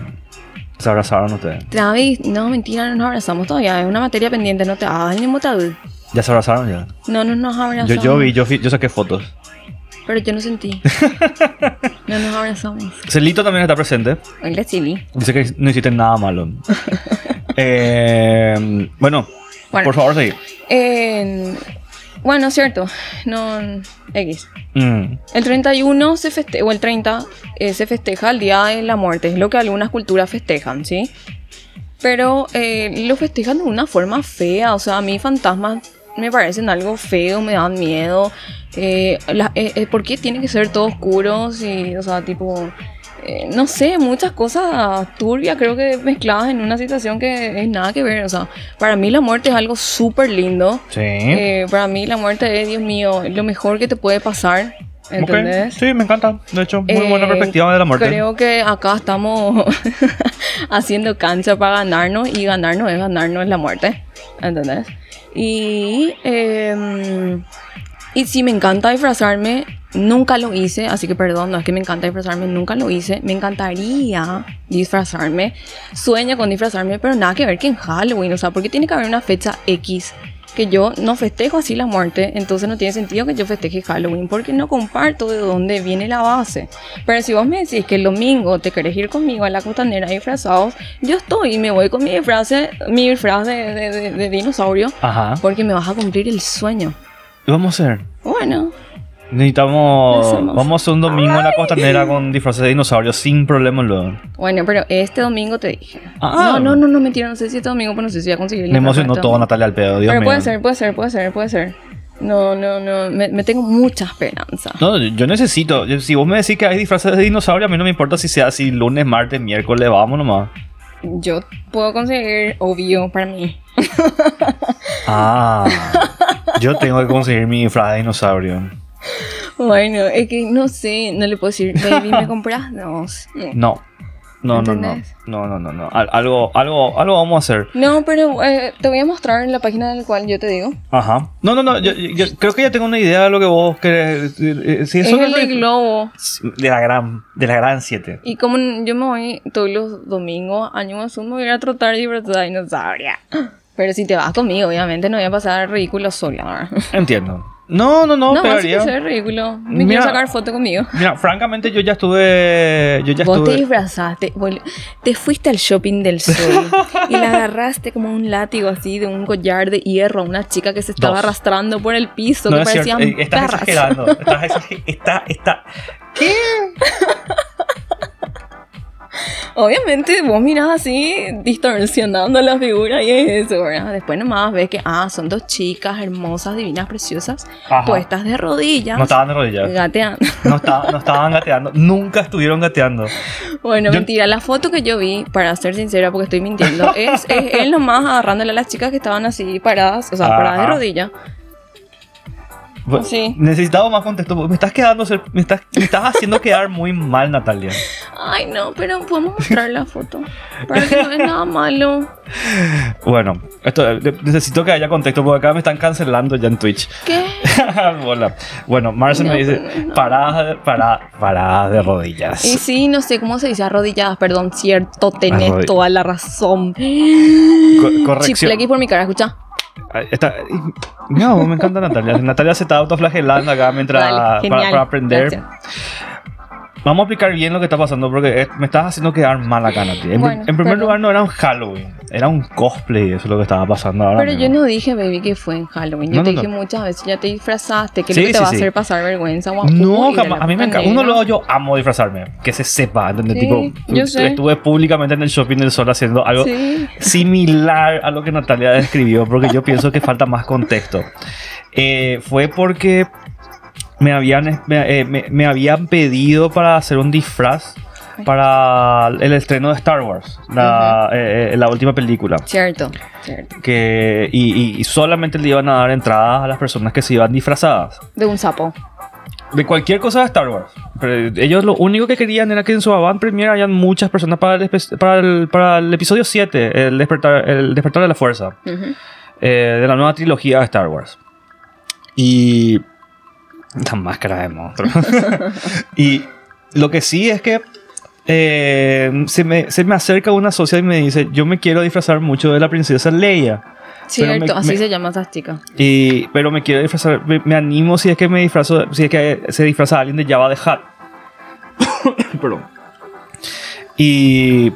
[SPEAKER 1] Se abrazaron ustedes.
[SPEAKER 2] Travis, no, mentira, no nos abrazamos todavía. Es una materia pendiente, no te hagas el mismo tabú.
[SPEAKER 1] ¿Ya se abrazaron ya?
[SPEAKER 2] No, no nos
[SPEAKER 1] Yo,
[SPEAKER 2] abrazamos.
[SPEAKER 1] yo vi, yo, yo saqué fotos.
[SPEAKER 2] Pero yo no sentí. no nos abrazamos.
[SPEAKER 1] Celito también está presente.
[SPEAKER 2] Hola, Chili.
[SPEAKER 1] Dice que no hiciste nada malo. Eh, bueno,
[SPEAKER 2] Bueno.
[SPEAKER 1] por favor, seguir.
[SPEAKER 2] Eh, bueno, cierto. No. X.
[SPEAKER 1] Mm,
[SPEAKER 2] El 31 se festeja, o el 30 eh, se festeja el Día de la Muerte, es lo que algunas culturas festejan, ¿sí? Pero eh, lo festejan de una forma fea, o sea, a mí fantasmas me parecen algo feo, me dan miedo. Eh, la- eh, eh, ¿Por qué tiene que ser todo oscuro? Sí, o sea, tipo, eh, no sé, muchas cosas turbias creo que mezcladas en una situación que es nada que ver. O sea, para mí la muerte es algo súper lindo.
[SPEAKER 1] Sí.
[SPEAKER 2] Para mí la muerte es, Dios mío, lo mejor que te puede pasar. ¿Entendés?
[SPEAKER 1] Ok, Sí, me encanta. De hecho, muy buena
[SPEAKER 2] Eh,
[SPEAKER 1] perspectiva de la muerte.
[SPEAKER 2] Creo que acá estamos haciendo cancha para ganarnos y ganarnos es ganarnos la muerte. ¿Entendés? Y, em, y si me encanta disfrazarme, nunca lo hice, así que perdón, no es que me encanta disfrazarme, nunca lo hice. Me encantaría disfrazarme. Sueño con disfrazarme, pero nada que ver que en Halloween, o sea, porque tiene que haber una fecha X que yo no festejo así la muerte, entonces no tiene sentido que yo festeje Halloween porque no comparto de dónde viene la base. Pero si vos me decís que el domingo te querés ir conmigo a la costanera disfrazados, yo estoy y me voy con mi disfraz, mi disfraz de, de- de- de dinosaurio
[SPEAKER 1] Ajá.
[SPEAKER 2] porque me vas a cumplir el sueño.
[SPEAKER 1] ¿Qué vamos a hacer?
[SPEAKER 2] Bueno,
[SPEAKER 1] Necesitamos. Vamos a un domingo en la costanera con disfraces de dinosaurios sin problema luego.
[SPEAKER 2] bueno, pero este domingo te dije.
[SPEAKER 1] Ah.
[SPEAKER 2] No, no, no, no, mentira, no sé si este domingo, pero no sé si voy a conseguir el
[SPEAKER 1] Me emocionó todo. Natalia al pedo, Dios
[SPEAKER 2] Pero
[SPEAKER 1] mío.
[SPEAKER 2] puede ser, puede ser, puede ser, puede ser. No, no, no, me, me tengo mucha esperanza.
[SPEAKER 1] No, yo necesito. Si vos me decís que hay disfraces de dinosaurio, a mí no me importa si sea así lunes, martes, miércoles, vamos nomás.
[SPEAKER 2] Yo puedo conseguir, obvio, para mí.
[SPEAKER 1] Ah. yo tengo que conseguir mi disfraz de dinosaurio.
[SPEAKER 2] Bueno, es que no sé, no le puedo decir, baby, ¿me compras? No.
[SPEAKER 1] No. No, no, no. No, no, no, no. Al- Algo, algo, algo vamos a hacer.
[SPEAKER 2] No, pero eh, te voy a mostrar en la página del cual yo te digo.
[SPEAKER 1] Ajá. No, no, no. Yo, yo- creo que ya tengo una idea de lo que vos querés. eh, eh, Si
[SPEAKER 2] Es el de globo.
[SPEAKER 1] de la gran, de la gran 7.
[SPEAKER 2] Y como yo me voy todos los domingos, año más uno, voy a trotar y de dinosauria. Pero si te vas conmigo, obviamente no voy a pasar ridículo sola. ¿verdad?
[SPEAKER 1] Entiendo. No, no, no,
[SPEAKER 2] No,
[SPEAKER 1] pegaría.
[SPEAKER 2] se ve ridículo. Me
[SPEAKER 1] Mira.
[SPEAKER 2] quiero sacar foto conmigo.
[SPEAKER 1] Mira, francamente, yo ya estuve. Yo ya
[SPEAKER 2] Vos te
[SPEAKER 1] estuve.
[SPEAKER 2] disfrazaste, vol- te fuiste al shopping del sol y la agarraste como un látigo así de un collar de hierro a una chica que se estaba
[SPEAKER 1] Dos.
[SPEAKER 2] arrastrando por el piso
[SPEAKER 1] No
[SPEAKER 2] que
[SPEAKER 1] es
[SPEAKER 2] parecían
[SPEAKER 1] Estás
[SPEAKER 2] perras.
[SPEAKER 1] exagerando. Estás exagerando. Está, está.
[SPEAKER 2] Obviamente vos mirás así distorsionando la figura y es eso, ¿verdad? Después nomás ves que, ah, son dos chicas hermosas, divinas, preciosas,
[SPEAKER 1] Ajá.
[SPEAKER 2] puestas de rodillas,
[SPEAKER 1] No estaban de rodillas.
[SPEAKER 2] gateando.
[SPEAKER 1] No, estaba- no estaban gateando. Nunca estuvieron gateando.
[SPEAKER 2] Bueno,
[SPEAKER 1] Yo-
[SPEAKER 2] mentira, la foto que yo vi, para ser sincera porque estoy mintiendo, es, es él nomás agarrándole a las chicas que estaban así paradas, o sea, paradas de
[SPEAKER 1] Ajá.
[SPEAKER 2] rodillas. Sí.
[SPEAKER 1] Necesitaba más contexto. Me estás quedando. Me estás, me estás haciendo quedar muy mal, Natalia.
[SPEAKER 2] Ay, no, pero podemos mostrar la foto. Para que no es nada malo.
[SPEAKER 1] Bueno, esto, necesito que haya contexto porque acá me están cancelando ya en Twitch.
[SPEAKER 2] ¿Qué?
[SPEAKER 1] Hola. Bueno, Marcel
[SPEAKER 2] No,
[SPEAKER 1] me dice,
[SPEAKER 2] no.
[SPEAKER 1] paradas para, paradas de rodillas.
[SPEAKER 2] Y sí, no sé cómo se dice arrodilladas, perdón, cierto, tenés toda la razón.
[SPEAKER 1] Co- corrección.
[SPEAKER 2] Chiplequi por mi cara, escucha.
[SPEAKER 1] Está, no, me encanta Natalia. Natalia se está autoflagelando acá mientras
[SPEAKER 2] Dale,
[SPEAKER 1] para, para aprender.
[SPEAKER 2] Gracias.
[SPEAKER 1] Vamos a explicar bien lo que está pasando porque es- me estás haciendo quedar mal acá, Natalia. En,
[SPEAKER 2] Bueno,
[SPEAKER 1] en primer
[SPEAKER 2] perdón.
[SPEAKER 1] lugar, no era un Halloween, era un cosplay. Eso es lo que estaba pasando ahora.
[SPEAKER 2] Pero yo no dije, baby, que fue en Halloween. Yo
[SPEAKER 1] No,
[SPEAKER 2] te
[SPEAKER 1] no,
[SPEAKER 2] dije
[SPEAKER 1] no.
[SPEAKER 2] muchas veces, ya te disfrazaste, que
[SPEAKER 1] Sí,
[SPEAKER 2] te
[SPEAKER 1] sí,
[SPEAKER 2] va
[SPEAKER 1] sí.
[SPEAKER 2] a hacer pasar vergüenza. guau,
[SPEAKER 1] No, jamás. A mí me encanta. Uno luego yo amo disfrazarme. Que se sepa. ¿entendés? Tipo,
[SPEAKER 2] yo sé.
[SPEAKER 1] estuve públicamente en el shopping del sol haciendo algo similar a lo que Natalia describió, porque yo pienso que falta más contexto. Eh, fue porque me habían, me, eh, me- me habían pedido para hacer un disfraz para el estreno de Star Wars, la, eh, eh, la última película.
[SPEAKER 2] Cierto, cierto.
[SPEAKER 1] Que, y, solamente le iban a dar entradas a las personas que se iban disfrazadas.
[SPEAKER 2] De un sapo.
[SPEAKER 1] De cualquier cosa de Star Wars. Pero ellos lo único que querían era que en su avant premiere hayan muchas personas para el, para el, para el episodio 7, el despertar, el despertar de la fuerza, eh, de la nueva trilogía de Star Wars. Y la máscara de monstruo. y lo que sí es que eh, se, me, se me acerca una socia y me dice, yo me quiero disfrazar mucho de la princesa Leia.
[SPEAKER 2] Cierto,
[SPEAKER 1] me-
[SPEAKER 2] así
[SPEAKER 1] me-
[SPEAKER 2] se llama chicas.
[SPEAKER 1] Y, pero me quiero disfrazar, me, animo si es que me disfrazo, si es que se disfraza alguien de Java de Hat. Perdón. Y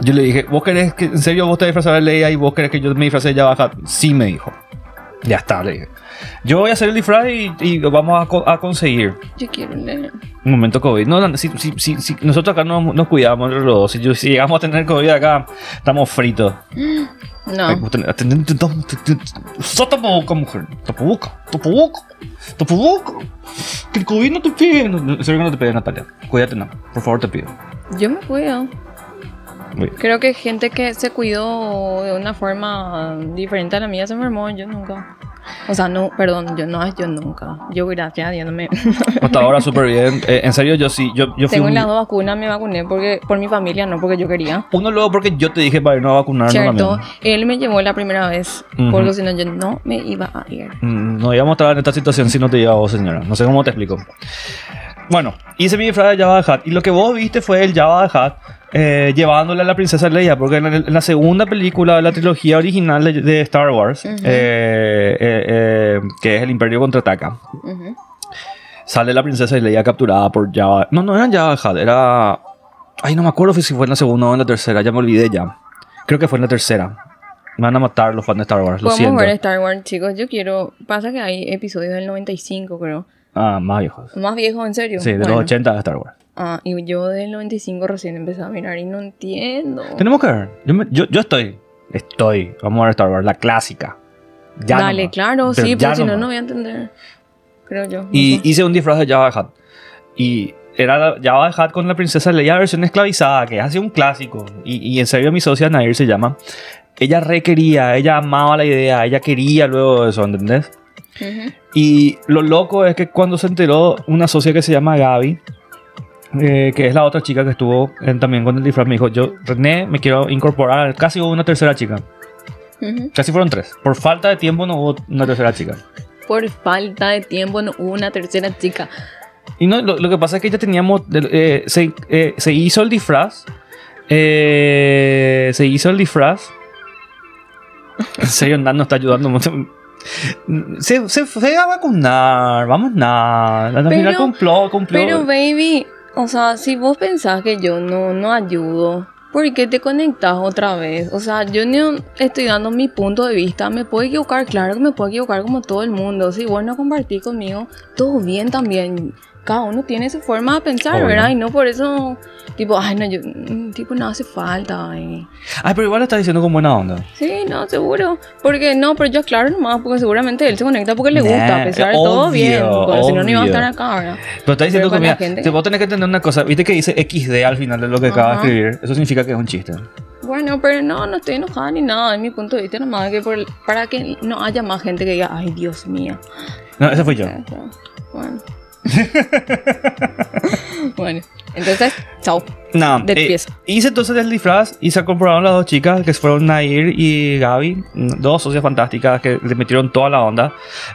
[SPEAKER 1] yo le dije, ¿vos querés que, en serio vos te disfrazas de Leia y vos querés que yo me disfrace de Java de Hat? Sí, me dijo. Ya está, le dije. Yo voy a hacer el disfraz y, y vamos a, co- a conseguir.
[SPEAKER 2] Yo quiero leer.
[SPEAKER 1] Un momento COVID. No, no, si, si, si, si nosotros acá no nos cuidamos los dos. Si, si llegamos a tener COVID acá, estamos fritos.
[SPEAKER 2] No.
[SPEAKER 1] Tapaboca, mujer. Tapaboca, tapaboca, tapaboca. Que el COVID no te pegue. No, en serio que no te pegue, Natalia. Cuídate, no. Por favor, te pido.
[SPEAKER 2] Yo me cuido. Creo que gente que se cuidó de una forma diferente a la mía se enfermó. Yo nunca. O sea, no, perdón, yo no, yo nunca. Yo, gracias a Dios, no me.
[SPEAKER 1] Hasta ahora súper bien. Eh, en serio, yo sí. Yo, yo fui
[SPEAKER 2] Tengo
[SPEAKER 1] un-
[SPEAKER 2] las dos vacunas, me vacuné porque, por mi familia, no porque yo quería.
[SPEAKER 1] Uno luego porque yo te dije para irnos a vacunarnos
[SPEAKER 2] Cierto,
[SPEAKER 1] también.
[SPEAKER 2] él me llevó la primera vez,
[SPEAKER 1] Ujú.
[SPEAKER 2] porque si no, yo no me iba a ir.
[SPEAKER 1] Mm, No íbamos a estar en esta situación si no te llevaba vos, señora. No sé cómo te explico. Bueno, hice mi disfraz de Java Hat. Y lo que vos viste fue el Java Hat eh, llevándole a la princesa Leia. Porque en, el- en la segunda película de la trilogía original de, de Star Wars,
[SPEAKER 2] Ujú.
[SPEAKER 1] eh, eh, eh, que es El Imperio Contraataca,
[SPEAKER 2] Ujú.
[SPEAKER 1] sale la princesa Leia capturada por Java. No, no era Java Hat, era. Ay, no me acuerdo si fue en la segunda o en la tercera, ya me olvidé ya. Creo que fue en la tercera. Me van a matar los fans de Star Wars, lo siento.
[SPEAKER 2] ver Star Wars, chicos. Yo quiero. Pasa que hay episodios del 95, creo.
[SPEAKER 1] Ah, más viejos.
[SPEAKER 2] Más viejos, en serio.
[SPEAKER 1] Sí, de
[SPEAKER 2] Bueno.
[SPEAKER 1] los 80 de Star Wars.
[SPEAKER 2] Ah, y yo del 95 recién empecé a mirar y no entiendo.
[SPEAKER 1] Tenemos que ver. Yo, me- yo, yo estoy. Estoy. Vamos a ver Star Wars, la clásica. Ya
[SPEAKER 2] Dale,
[SPEAKER 1] nomás.
[SPEAKER 2] claro,
[SPEAKER 1] Pero
[SPEAKER 2] sí, porque si no, no voy a entender. Creo yo. no
[SPEAKER 1] Y
[SPEAKER 2] sé.
[SPEAKER 1] hice un disfraz de Java de Hat. Y era Java de Hat con la princesa Leia versión esclavizada, que es así un clásico. Y, y en serio, mi socia Nair se llama. Ella requería, ella amaba la idea, ella quería luego eso, ¿entendés?
[SPEAKER 2] Ujú.
[SPEAKER 1] Y lo loco es que cuando se enteró una socia que se llama Gaby, eh, que es la otra chica que estuvo en- también con el disfraz, me dijo, yo, René, me quiero incorporar, casi hubo una tercera chica. Casi fueron tres. Por falta de tiempo no hubo una tercera chica.
[SPEAKER 2] Por falta de tiempo no hubo una tercera chica.
[SPEAKER 1] Y no, lo, lo que pasa es que ya teníamos, eh, se, eh, se hizo el disfraz, eh, se hizo el disfraz. En serio, Nan nos está ayudando mucho. Se, se fue a vacunar, vamos nada.
[SPEAKER 2] Pero-
[SPEAKER 1] cumplió, cumplió.
[SPEAKER 2] Pero, baby, o sea, si vos pensás que yo no, no ayudo, ¿por qué te conectás otra vez? O sea, yo no estoy dando mi punto de vista. Me puedo equivocar, claro que me puedo equivocar como todo el mundo. Si vos no compartís conmigo, todo bien también. Cada uno tiene su forma de pensar,
[SPEAKER 1] Obvio.
[SPEAKER 2] ¿verdad? Y no por eso, tipo, ay, no, yo, mm, tipo, no hace falta. ay.
[SPEAKER 1] Ay, pero igual lo está diciendo con buena onda.
[SPEAKER 2] Sí, no, seguro. Porque no, pero yo aclaro nomás, porque seguramente él se conecta porque le gusta,
[SPEAKER 1] Nah,
[SPEAKER 2] a pesar de todo bien. Porque si no, no iba a estar acá, ¿verdad?
[SPEAKER 1] Pero está diciendo
[SPEAKER 2] Pero
[SPEAKER 1] que, mira,
[SPEAKER 2] gente
[SPEAKER 1] te vos tenés que entender una cosa. Viste que dice XD al final de lo que acaba de escribir. Eso significa que es un chiste.
[SPEAKER 2] Bueno, pero no, no estoy enojada ni nada. En mi punto de vista, nomás que por- para que no haya más gente que diga, ay, Dios mío.
[SPEAKER 1] No, ese fui yo.
[SPEAKER 2] Bueno. bueno, entonces, chao.
[SPEAKER 1] No,
[SPEAKER 2] De
[SPEAKER 1] eh,
[SPEAKER 2] pieza.
[SPEAKER 1] hice entonces el disfraz y se comprobaron las dos chicas, que fueron Nair y Gaby, dos socias fantásticas que le metieron toda la onda.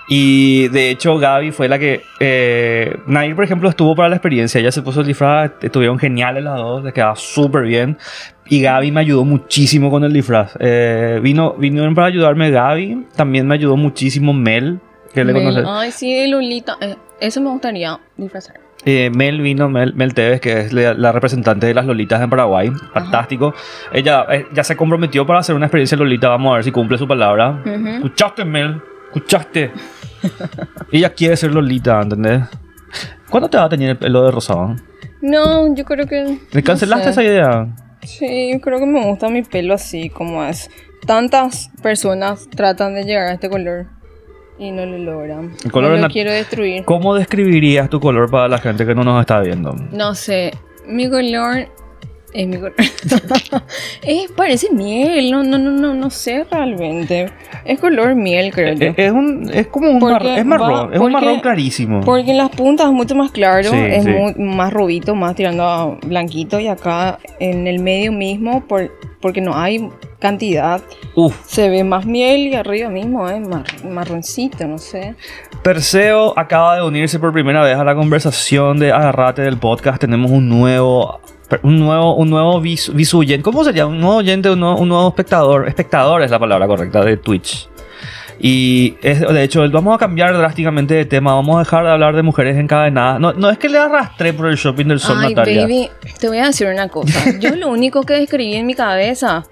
[SPEAKER 1] Y de hecho, Gaby fue la que. Eh, Nair, por ejemplo, estuvo para la experiencia. Ella se puso el disfraz, estuvieron geniales las dos, les quedaba súper bien. Y Gaby me ayudó muchísimo con el disfraz. Eh, vino, vinieron para ayudarme Gaby, también me ayudó muchísimo Mel, que le conoces.
[SPEAKER 2] Ay, sí, Lolita. Eso me gustaría disfrazar.
[SPEAKER 1] Eh, Mel vino, Mel, Mel Tevez, que es la, la representante de las Lolitas en Paraguay. Fantástico. Ella eh, ya se comprometió para hacer una experiencia Lolita. Vamos a ver si cumple su palabra.
[SPEAKER 2] Ujú.
[SPEAKER 1] ¿Escuchaste, Mel? ¿Escuchaste? Ella quiere ser Lolita, ¿entendés? ¿Cuándo te va a tener el pelo de rosado?
[SPEAKER 2] No, yo creo que.
[SPEAKER 1] ¿Me cancelaste
[SPEAKER 2] no sé.
[SPEAKER 1] esa idea?
[SPEAKER 2] Sí, creo que me gusta mi pelo así como es. Tantas personas tratan de llegar a este color y no lo logran.
[SPEAKER 1] El color
[SPEAKER 2] no lo quiero destruir.
[SPEAKER 1] ¿Cómo describirías tu color para la gente que no nos está viendo?
[SPEAKER 2] No sé, mi color es mi color. es, parece miel, no, no, no, no, no sé realmente. Es color miel, creo yo.
[SPEAKER 1] Es, es un, es como un marrón, es marrón,
[SPEAKER 2] va-
[SPEAKER 1] es un marrón clarísimo.
[SPEAKER 2] Porque en las puntas es mucho más claro,
[SPEAKER 1] Sí,
[SPEAKER 2] es
[SPEAKER 1] sí.
[SPEAKER 2] más robito, más tirando a blanquito y acá en el medio mismo, por, porque no hay cantidad,
[SPEAKER 1] Uf,
[SPEAKER 2] se ve más miel y arriba mismo es mar- marroncito, no sé.
[SPEAKER 1] Perseo acaba de unirse por primera vez a la conversación de Agarrate del podcast. Tenemos un nuevo, un nuevo, un nuevo vis, visuyen- ¿Cómo sería? Un nuevo oyente, un nuevo, un nuevo espectador. Espectador es la palabra correcta de Twitch. Y es, de hecho, vamos a cambiar drásticamente de tema. Vamos a dejar de hablar de mujeres encadenadas. No, no es que le arrastré por el shopping del sol,
[SPEAKER 2] Ay,
[SPEAKER 1] Natalia.
[SPEAKER 2] baby, te voy a decir una cosa. Yo lo único que escribí en mi cabeza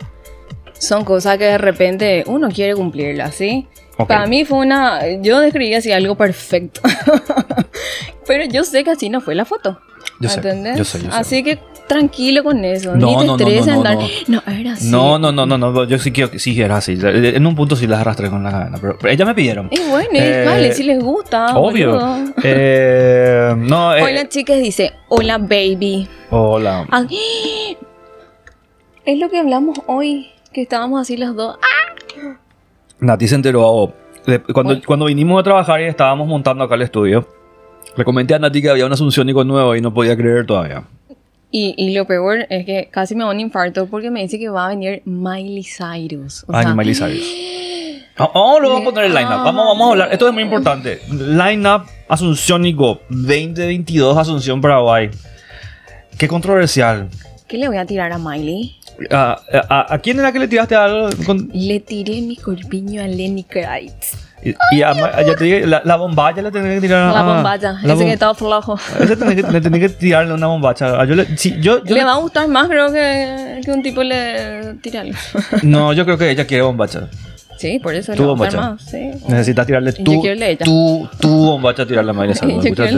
[SPEAKER 2] son cosas que de repente uno quiere cumplirlas, ¿sí?
[SPEAKER 1] Ok.
[SPEAKER 2] Para mí fue una. Yo describí así algo perfecto. Pero yo sé que así no fue la foto.
[SPEAKER 1] Yo sé, yo sé, yo sé.
[SPEAKER 2] Así que tranquilo con eso.
[SPEAKER 1] No,
[SPEAKER 2] Ni te
[SPEAKER 1] no, no,
[SPEAKER 2] estreses
[SPEAKER 1] no,
[SPEAKER 2] era así.
[SPEAKER 1] No, no, no, no, no, yo sí quiero que sí era así. En un punto sí las arrastré con la cadena, pero, pero ellas me pidieron.
[SPEAKER 2] Y bueno,
[SPEAKER 1] Eh,
[SPEAKER 2] vale, si les gusta.
[SPEAKER 1] Obvio. Eh, no, eh,
[SPEAKER 2] Hola, chicas, dice: Hola, baby.
[SPEAKER 1] hola.
[SPEAKER 2] Ah, es lo que hablamos hoy. Que estábamos así los dos. Ah,
[SPEAKER 1] Nati se enteró de- cuando, cuando vinimos a trabajar y estábamos montando acá el estudio. Le comenté a Nati que había un asunciónico nuevo y no podía creer todavía.
[SPEAKER 2] Y, y lo peor es que casi me da un infarto porque me dice que va a venir Miley Cyrus. O
[SPEAKER 1] Ay,
[SPEAKER 2] sea,
[SPEAKER 1] Miley Cyrus. Vamos, vamos luego a poner el line-up. Vamos, vamos a hablar. Esto es muy importante. Line-up Asunciónico 2022 Asunción Paraguay. Qué controversial.
[SPEAKER 2] ¿Qué le voy a tirar a Miley?
[SPEAKER 1] ¿A, a, a quién era que le tiraste algo? Con-
[SPEAKER 2] Le tiré mi corpiño a Lenny Kravitz.
[SPEAKER 1] y y a- ya te dije, la, la bombacha le tenés que tirar.
[SPEAKER 2] La
[SPEAKER 1] ah,
[SPEAKER 2] bomballa,
[SPEAKER 1] la
[SPEAKER 2] ese
[SPEAKER 1] bom-
[SPEAKER 2] que estaba flojo.
[SPEAKER 1] Ese tenés que, le tenés que tirarle una bombacha. Ah, Yo le, sí, yo, yo
[SPEAKER 2] le
[SPEAKER 1] le-
[SPEAKER 2] va a gustar más, creo que, que un tipo le tire algo.
[SPEAKER 1] No, yo creo que ella quiere bombacha.
[SPEAKER 2] sí, por eso
[SPEAKER 1] Tu
[SPEAKER 2] le va a gustar
[SPEAKER 1] bombacha.
[SPEAKER 2] más. Sí.
[SPEAKER 1] Necesitas tirarle tu, tu, tu bombacha, tirarle a Cyrus.
[SPEAKER 2] Yo quiero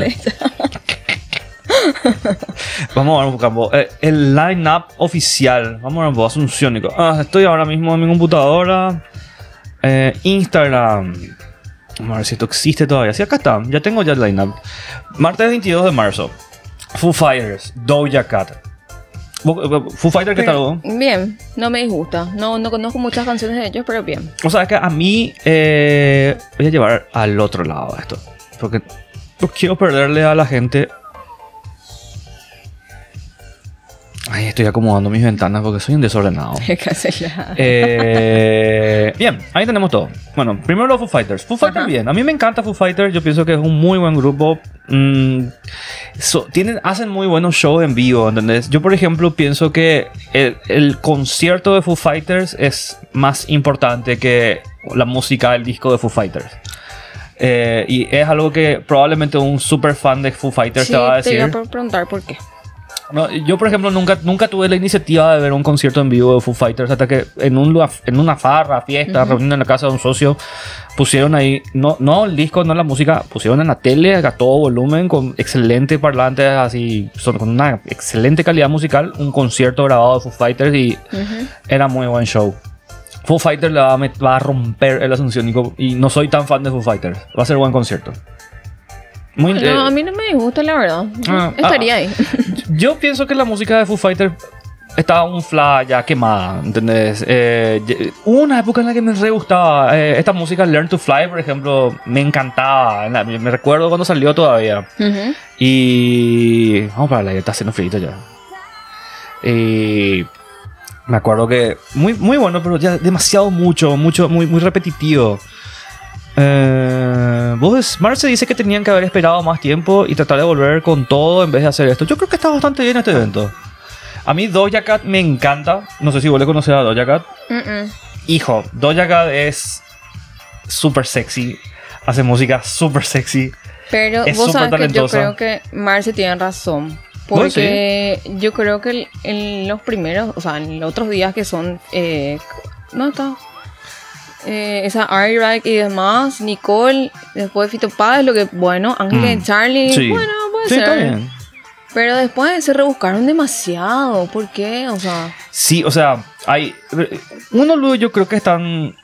[SPEAKER 1] Vamos a ver un campo. Eh, el line-up oficial. Vamos a ver un poco. Asunciónico. Ah, estoy ahora mismo en mi computadora. Eh, Instagram. Vamos a ver si esto existe todavía. Sí, acá está. Ya tengo ya el line-up. Martes 22 de marzo. Foo Fighters. Doja Cat. Bu- Foo Fighters, ¿qué tal?
[SPEAKER 2] Bien, no me disgusta. No, no conozco muchas canciones de ellos, pero bien.
[SPEAKER 1] O sea, es que a mí eh, voy a llevar al otro lado esto. Porque no quiero perderle a la gente. Ay, estoy acomodando mis ventanas porque soy un desordenado. Eh, bien, ahí tenemos todo. Bueno, primero los Foo Fighters. Foo Fighters, bien. A mí me encanta Foo Fighters. Yo pienso que es un muy buen grupo. Mm, so- tienen, hacen muy buenos shows en vivo, ¿entendés? Yo, por ejemplo, pienso que el, el concierto de Foo Fighters es más importante que la música del disco de Foo Fighters. Eh, y es algo que probablemente un super fan de Foo Fighters
[SPEAKER 2] Sí,
[SPEAKER 1] te va a
[SPEAKER 2] te
[SPEAKER 1] decir.
[SPEAKER 2] iba a pre- preguntar por qué.
[SPEAKER 1] No, yo, por ejemplo, nunca, nunca tuve la iniciativa de ver un concierto en vivo de Foo Fighters hasta que en, un, lugar- en una farra, fiesta, reunión en la casa de un socio, pusieron ahí, no, no el disco, no la música, pusieron en la tele a todo volumen con excelentes parlantes, así, son, con una excelente calidad musical, un concierto grabado de Foo Fighters y era muy buen show. Foo Fighters le va va a romper el asunciónico y no soy tan fan de Foo Fighters. Va a ser buen concierto. Muy,
[SPEAKER 2] No,
[SPEAKER 1] eh,
[SPEAKER 2] a mí no me disgusta, la verdad.
[SPEAKER 1] Ah,
[SPEAKER 2] Estaría
[SPEAKER 1] ah,
[SPEAKER 2] ahí.
[SPEAKER 1] Yo pienso que la música de Foo Fighters estaba un fla ya quemada, ¿entendés? Eh, hubo una época en la que me re gustaba. eh, esta música Learn to Fly, por ejemplo, me encantaba. La- me recuerdo cuando salió todavía. Y. Vamos para la está haciendo frío ya. Y. Me acuerdo que. Muy, muy bueno, pero ya demasiado mucho, mucho, muy, muy repetitivo. Eh, vos, Marce dice que tenían que haber esperado más tiempo y tratar de volver con todo en vez de hacer esto. Yo creo que está bastante bien este evento. A mí Doja Cat me encanta. No sé si vos le conocés a Doja Cat. Hijo, Doja Cat es súper sexy. Hace música súper sexy.
[SPEAKER 2] Pero
[SPEAKER 1] Es
[SPEAKER 2] vos sabes que yo creo que Marce tiene razón. Porque yo creo que en los primeros, o sea, en los otros días que son. Eh, ¿Dónde está? Eh, esa Ari y demás, Nicole, después Fito Páez, lo que, bueno, Ángel
[SPEAKER 1] Mm.
[SPEAKER 2] y Charlie,
[SPEAKER 1] Sí.
[SPEAKER 2] bueno, puede
[SPEAKER 1] Sí,
[SPEAKER 2] ser.
[SPEAKER 1] está bien.
[SPEAKER 2] Pero después se rebuscaron demasiado, ¿por qué? O sea,
[SPEAKER 1] Sí, o sea, hay. Uno luego yo creo que están.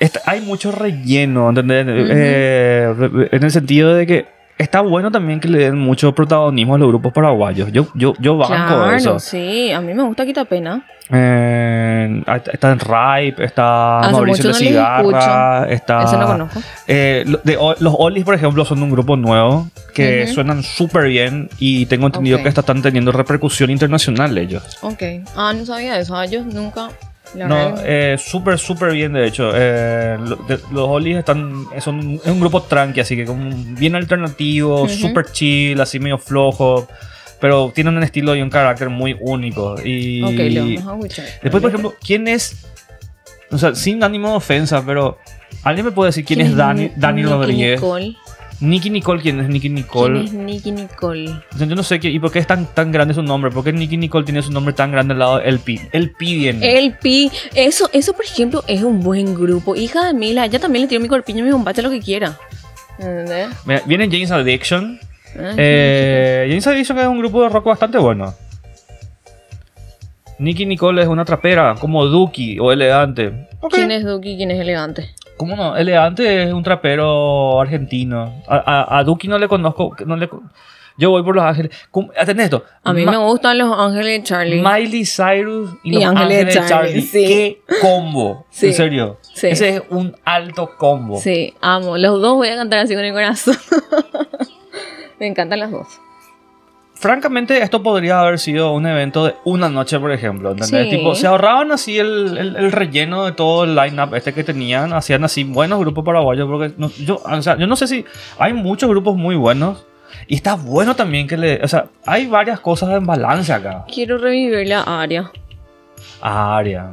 [SPEAKER 1] está- hay mucho relleno, ¿entendés? Eh, en el sentido de que está bueno también que le den mucho protagonismo a los grupos paraguayos. Yo, yo, yo banco
[SPEAKER 2] claro,
[SPEAKER 1] eso.
[SPEAKER 2] sí, a mí me gusta Quita Pena.
[SPEAKER 1] Eh, está en Ripe, está
[SPEAKER 2] Hace
[SPEAKER 1] Mauricio de
[SPEAKER 2] no
[SPEAKER 1] Cigarra, está.
[SPEAKER 2] Ese no conozco.
[SPEAKER 1] Eh, de los Olis, por ejemplo, son un grupo nuevo que suenan súper bien y tengo entendido que están teniendo repercusión internacional ellos.
[SPEAKER 2] Ok. Ah, no sabía eso. Ellos nunca.
[SPEAKER 1] No, eh, súper, súper bien, de hecho. Eh, lo- de- los Olis están, son, es un grupo tranqui, así que como bien alternativo,
[SPEAKER 2] Ujú.
[SPEAKER 1] súper chill, así medio flojo, pero tienen un estilo y un carácter muy único. Y
[SPEAKER 2] Ok, le vamos a escuchar.
[SPEAKER 1] después, por ejemplo, ¿quién es? O sea, sin ánimo de ofensa, pero ¿alguien me puede decir quién, es Dani,
[SPEAKER 2] Ni-
[SPEAKER 1] Dani
[SPEAKER 2] Nicky
[SPEAKER 1] Rodríguez?
[SPEAKER 2] Nicole?
[SPEAKER 1] Nicky Nicole, ¿quién es Nicky
[SPEAKER 2] ¿Quién
[SPEAKER 1] Nicole?
[SPEAKER 2] es Nicky Nicole?
[SPEAKER 1] Yo no sé qué, y por qué es tan, tan grande su nombre. ¿Por qué Nicky Nicole tiene su nombre tan grande al lado de LP? LP viene.
[SPEAKER 2] El Pi. Eso, eso, por ejemplo, es un buen grupo. Hija de Mila, ella también le tiro mi corpiño y mi bombacha lo que quiera. ¿Entendés?
[SPEAKER 1] Mira, Viene James Addiction.
[SPEAKER 2] Ah,
[SPEAKER 1] Eh, James Addiction es un grupo de rock bastante bueno. Nicky Nicole es una trapera, como Duki o Elegante.
[SPEAKER 2] ¿Quién es Duki? ¿Quién es elegante?
[SPEAKER 1] ¿Cómo no? Elegante es un trapero argentino. A, a, a Duki no le conozco. No le, yo voy por Los Ángeles. Atendé esto.
[SPEAKER 2] A mí
[SPEAKER 1] Ma-
[SPEAKER 2] me gustan los ángeles Charlie.
[SPEAKER 1] Miley Cyrus y,
[SPEAKER 2] Y
[SPEAKER 1] Los
[SPEAKER 2] Ángeles
[SPEAKER 1] Ángeles,
[SPEAKER 2] Charlie,
[SPEAKER 1] Charlie.
[SPEAKER 2] sí.
[SPEAKER 1] ¡Qué combo!
[SPEAKER 2] Sí.
[SPEAKER 1] En serio.
[SPEAKER 2] Sí.
[SPEAKER 1] Ese es un alto combo.
[SPEAKER 2] Sí, amo. Los dos voy a cantar así con el corazón. me encantan las dos.
[SPEAKER 1] Francamente, esto podría haber sido un evento de una noche, por ejemplo. ¿entendés?
[SPEAKER 2] Sí.
[SPEAKER 1] Tipo, se ahorraban así el, el- el relleno de todo el line-up este que tenían. Hacían así buenos grupos paraguayos. Porque no- yo, o sea, yo no sé si hay muchos grupos muy buenos. Y está bueno también que le... O sea, hay varias cosas en balance acá.
[SPEAKER 2] Quiero revivir la área.
[SPEAKER 1] Aria.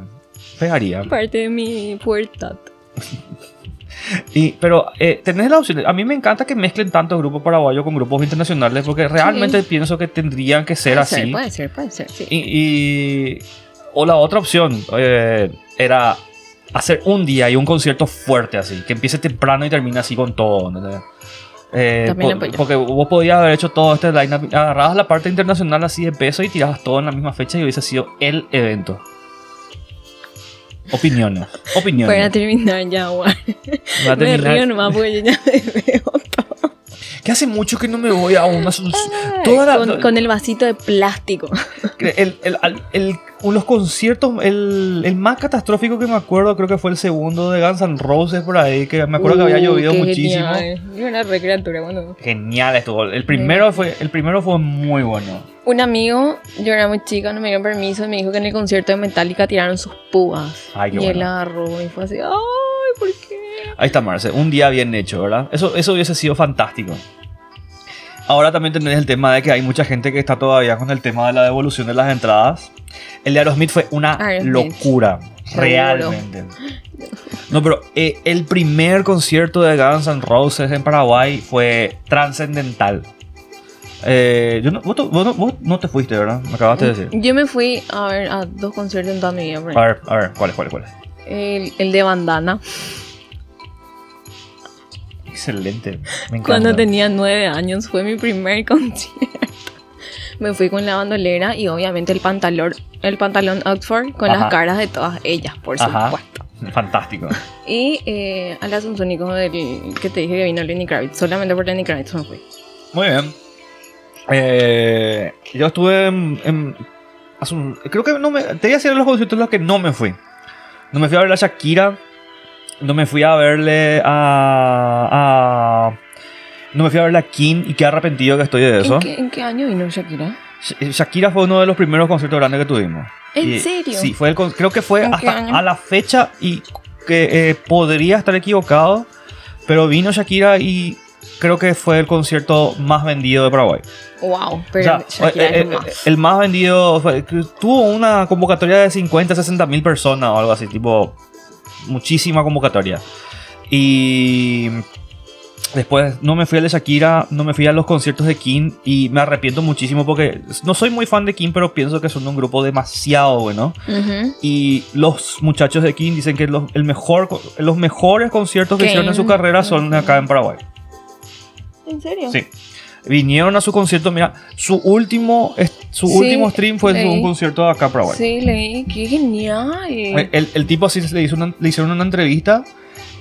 [SPEAKER 1] Pegaría.
[SPEAKER 2] Parte de mi puerta.
[SPEAKER 1] Y, pero eh, tenés la opción. A mí me encanta que mezclen tanto grupos paraguayos con grupos internacionales. Porque realmente pienso que tendrían que ser
[SPEAKER 2] puede
[SPEAKER 1] así.
[SPEAKER 2] Ser, puede ser, puede ser, sí.
[SPEAKER 1] Y, y- o la otra opción eh, era hacer un día y un concierto fuerte así, que empiece temprano y termine así con todo. ¿entendés? Eh, porque vos podías haber hecho todo este line agarrabas la parte internacional así de peso y tirabas todo en la misma fecha y hubiese sido el evento. Opiniones. Opiniones.
[SPEAKER 2] Para terminar ya, guay.
[SPEAKER 1] Va a
[SPEAKER 2] Me
[SPEAKER 1] terminar-
[SPEAKER 2] río nomás porque yo ya me veo todo.
[SPEAKER 1] Que hace mucho que no me voy a una. Toda la-
[SPEAKER 2] con, con el vasito de plástico.
[SPEAKER 1] El, el- al- el- los conciertos, el, el más catastrófico que me acuerdo, creo que fue el segundo de Guns N' Roses por ahí, que me acuerdo que había
[SPEAKER 2] Uh,
[SPEAKER 1] llovido muchísimo.
[SPEAKER 2] genial. Yo era re criatura cuando...
[SPEAKER 1] Genial estuvo. El primero fue, el primero fue muy bueno.
[SPEAKER 2] Un amigo, yo era muy chica, no me dieron permiso y me dijo que en el concierto de Metallica tiraron sus púas.
[SPEAKER 1] Ay, qué
[SPEAKER 2] y él
[SPEAKER 1] bueno.
[SPEAKER 2] agarró y fue así, ay, ¿por qué?
[SPEAKER 1] Ahí está Marce, un día bien hecho, ¿verdad? Eso, eso hubiese sido fantástico. Ahora también tenés el tema de que hay mucha gente que está todavía con el tema de la devolución de las entradas. El de Aerosmith fue una
[SPEAKER 2] Aerosmith.
[SPEAKER 1] locura, realmente. No, pero eh, el primer concierto de Guns N' Roses en Paraguay fue trascendental. Eh, yo no, vos, vos vos no te fuiste, ¿verdad? Me acabaste de decir.
[SPEAKER 2] Yo me fui a ver a dos conciertos en toda mi vida.
[SPEAKER 1] A ver, a ver, ¿cuáles, cuáles, cuáles?
[SPEAKER 2] El, el de Bandana,
[SPEAKER 1] Excelente, me
[SPEAKER 2] cuando tenía nueve años, fue mi primer concierto. Me fui con la bandolera y obviamente el pantalón, el pantalón Oxford con
[SPEAKER 1] Ajá.
[SPEAKER 2] las caras de todas ellas, por
[SPEAKER 1] Ajá.
[SPEAKER 2] supuesto.
[SPEAKER 1] Fantástico.
[SPEAKER 2] Y eh, a las Únicos del que te dije que vino Lenny Kravitz, solamente por Lenny Kravitz me fui.
[SPEAKER 1] Muy bien. Eh, yo estuve en, en- hace un- creo que no me. Te voy a decir los conciertos en los que no me fui. No me fui a ver a Shakira. No me fui a verle a. a- no me fui a verle a Kim y qué arrepentido que estoy de eso.
[SPEAKER 2] ¿En qué, en qué año vino Shakira?
[SPEAKER 1] Sh- Shakira fue uno de los primeros conciertos grandes que tuvimos.
[SPEAKER 2] ¿En
[SPEAKER 1] Y-
[SPEAKER 2] serio?
[SPEAKER 1] Sí, fue el, creo que fue
[SPEAKER 2] ¿En qué
[SPEAKER 1] hasta a la fecha y que eh, podría estar equivocado, pero vino Shakira y creo que fue el concierto más vendido de Paraguay.
[SPEAKER 2] Wow, pero
[SPEAKER 1] O sea,
[SPEAKER 2] Shakira
[SPEAKER 1] eh,
[SPEAKER 2] más.
[SPEAKER 1] el más vendido fue- tuvo una convocatoria de 50, 60 mil personas o algo así, tipo muchísima convocatoria. Y después no me fui al de Shakira, no me fui a los conciertos de King y me arrepiento muchísimo porque no soy muy fan de King, pero pienso que son un grupo demasiado bueno. Y los muchachos de King dicen que los, el mejor, los mejores conciertos que
[SPEAKER 2] King.
[SPEAKER 1] hicieron en su carrera son acá en Paraguay.
[SPEAKER 2] ¿En serio?
[SPEAKER 1] Sí. Vinieron a su concierto, mira, su último, su
[SPEAKER 2] Sí,
[SPEAKER 1] último stream fue
[SPEAKER 2] leí.
[SPEAKER 1] un concierto acá en Paraguay.
[SPEAKER 2] Sí, leí. Qué genial.
[SPEAKER 1] El, el tipo así le, hizo una- le hicieron una entrevista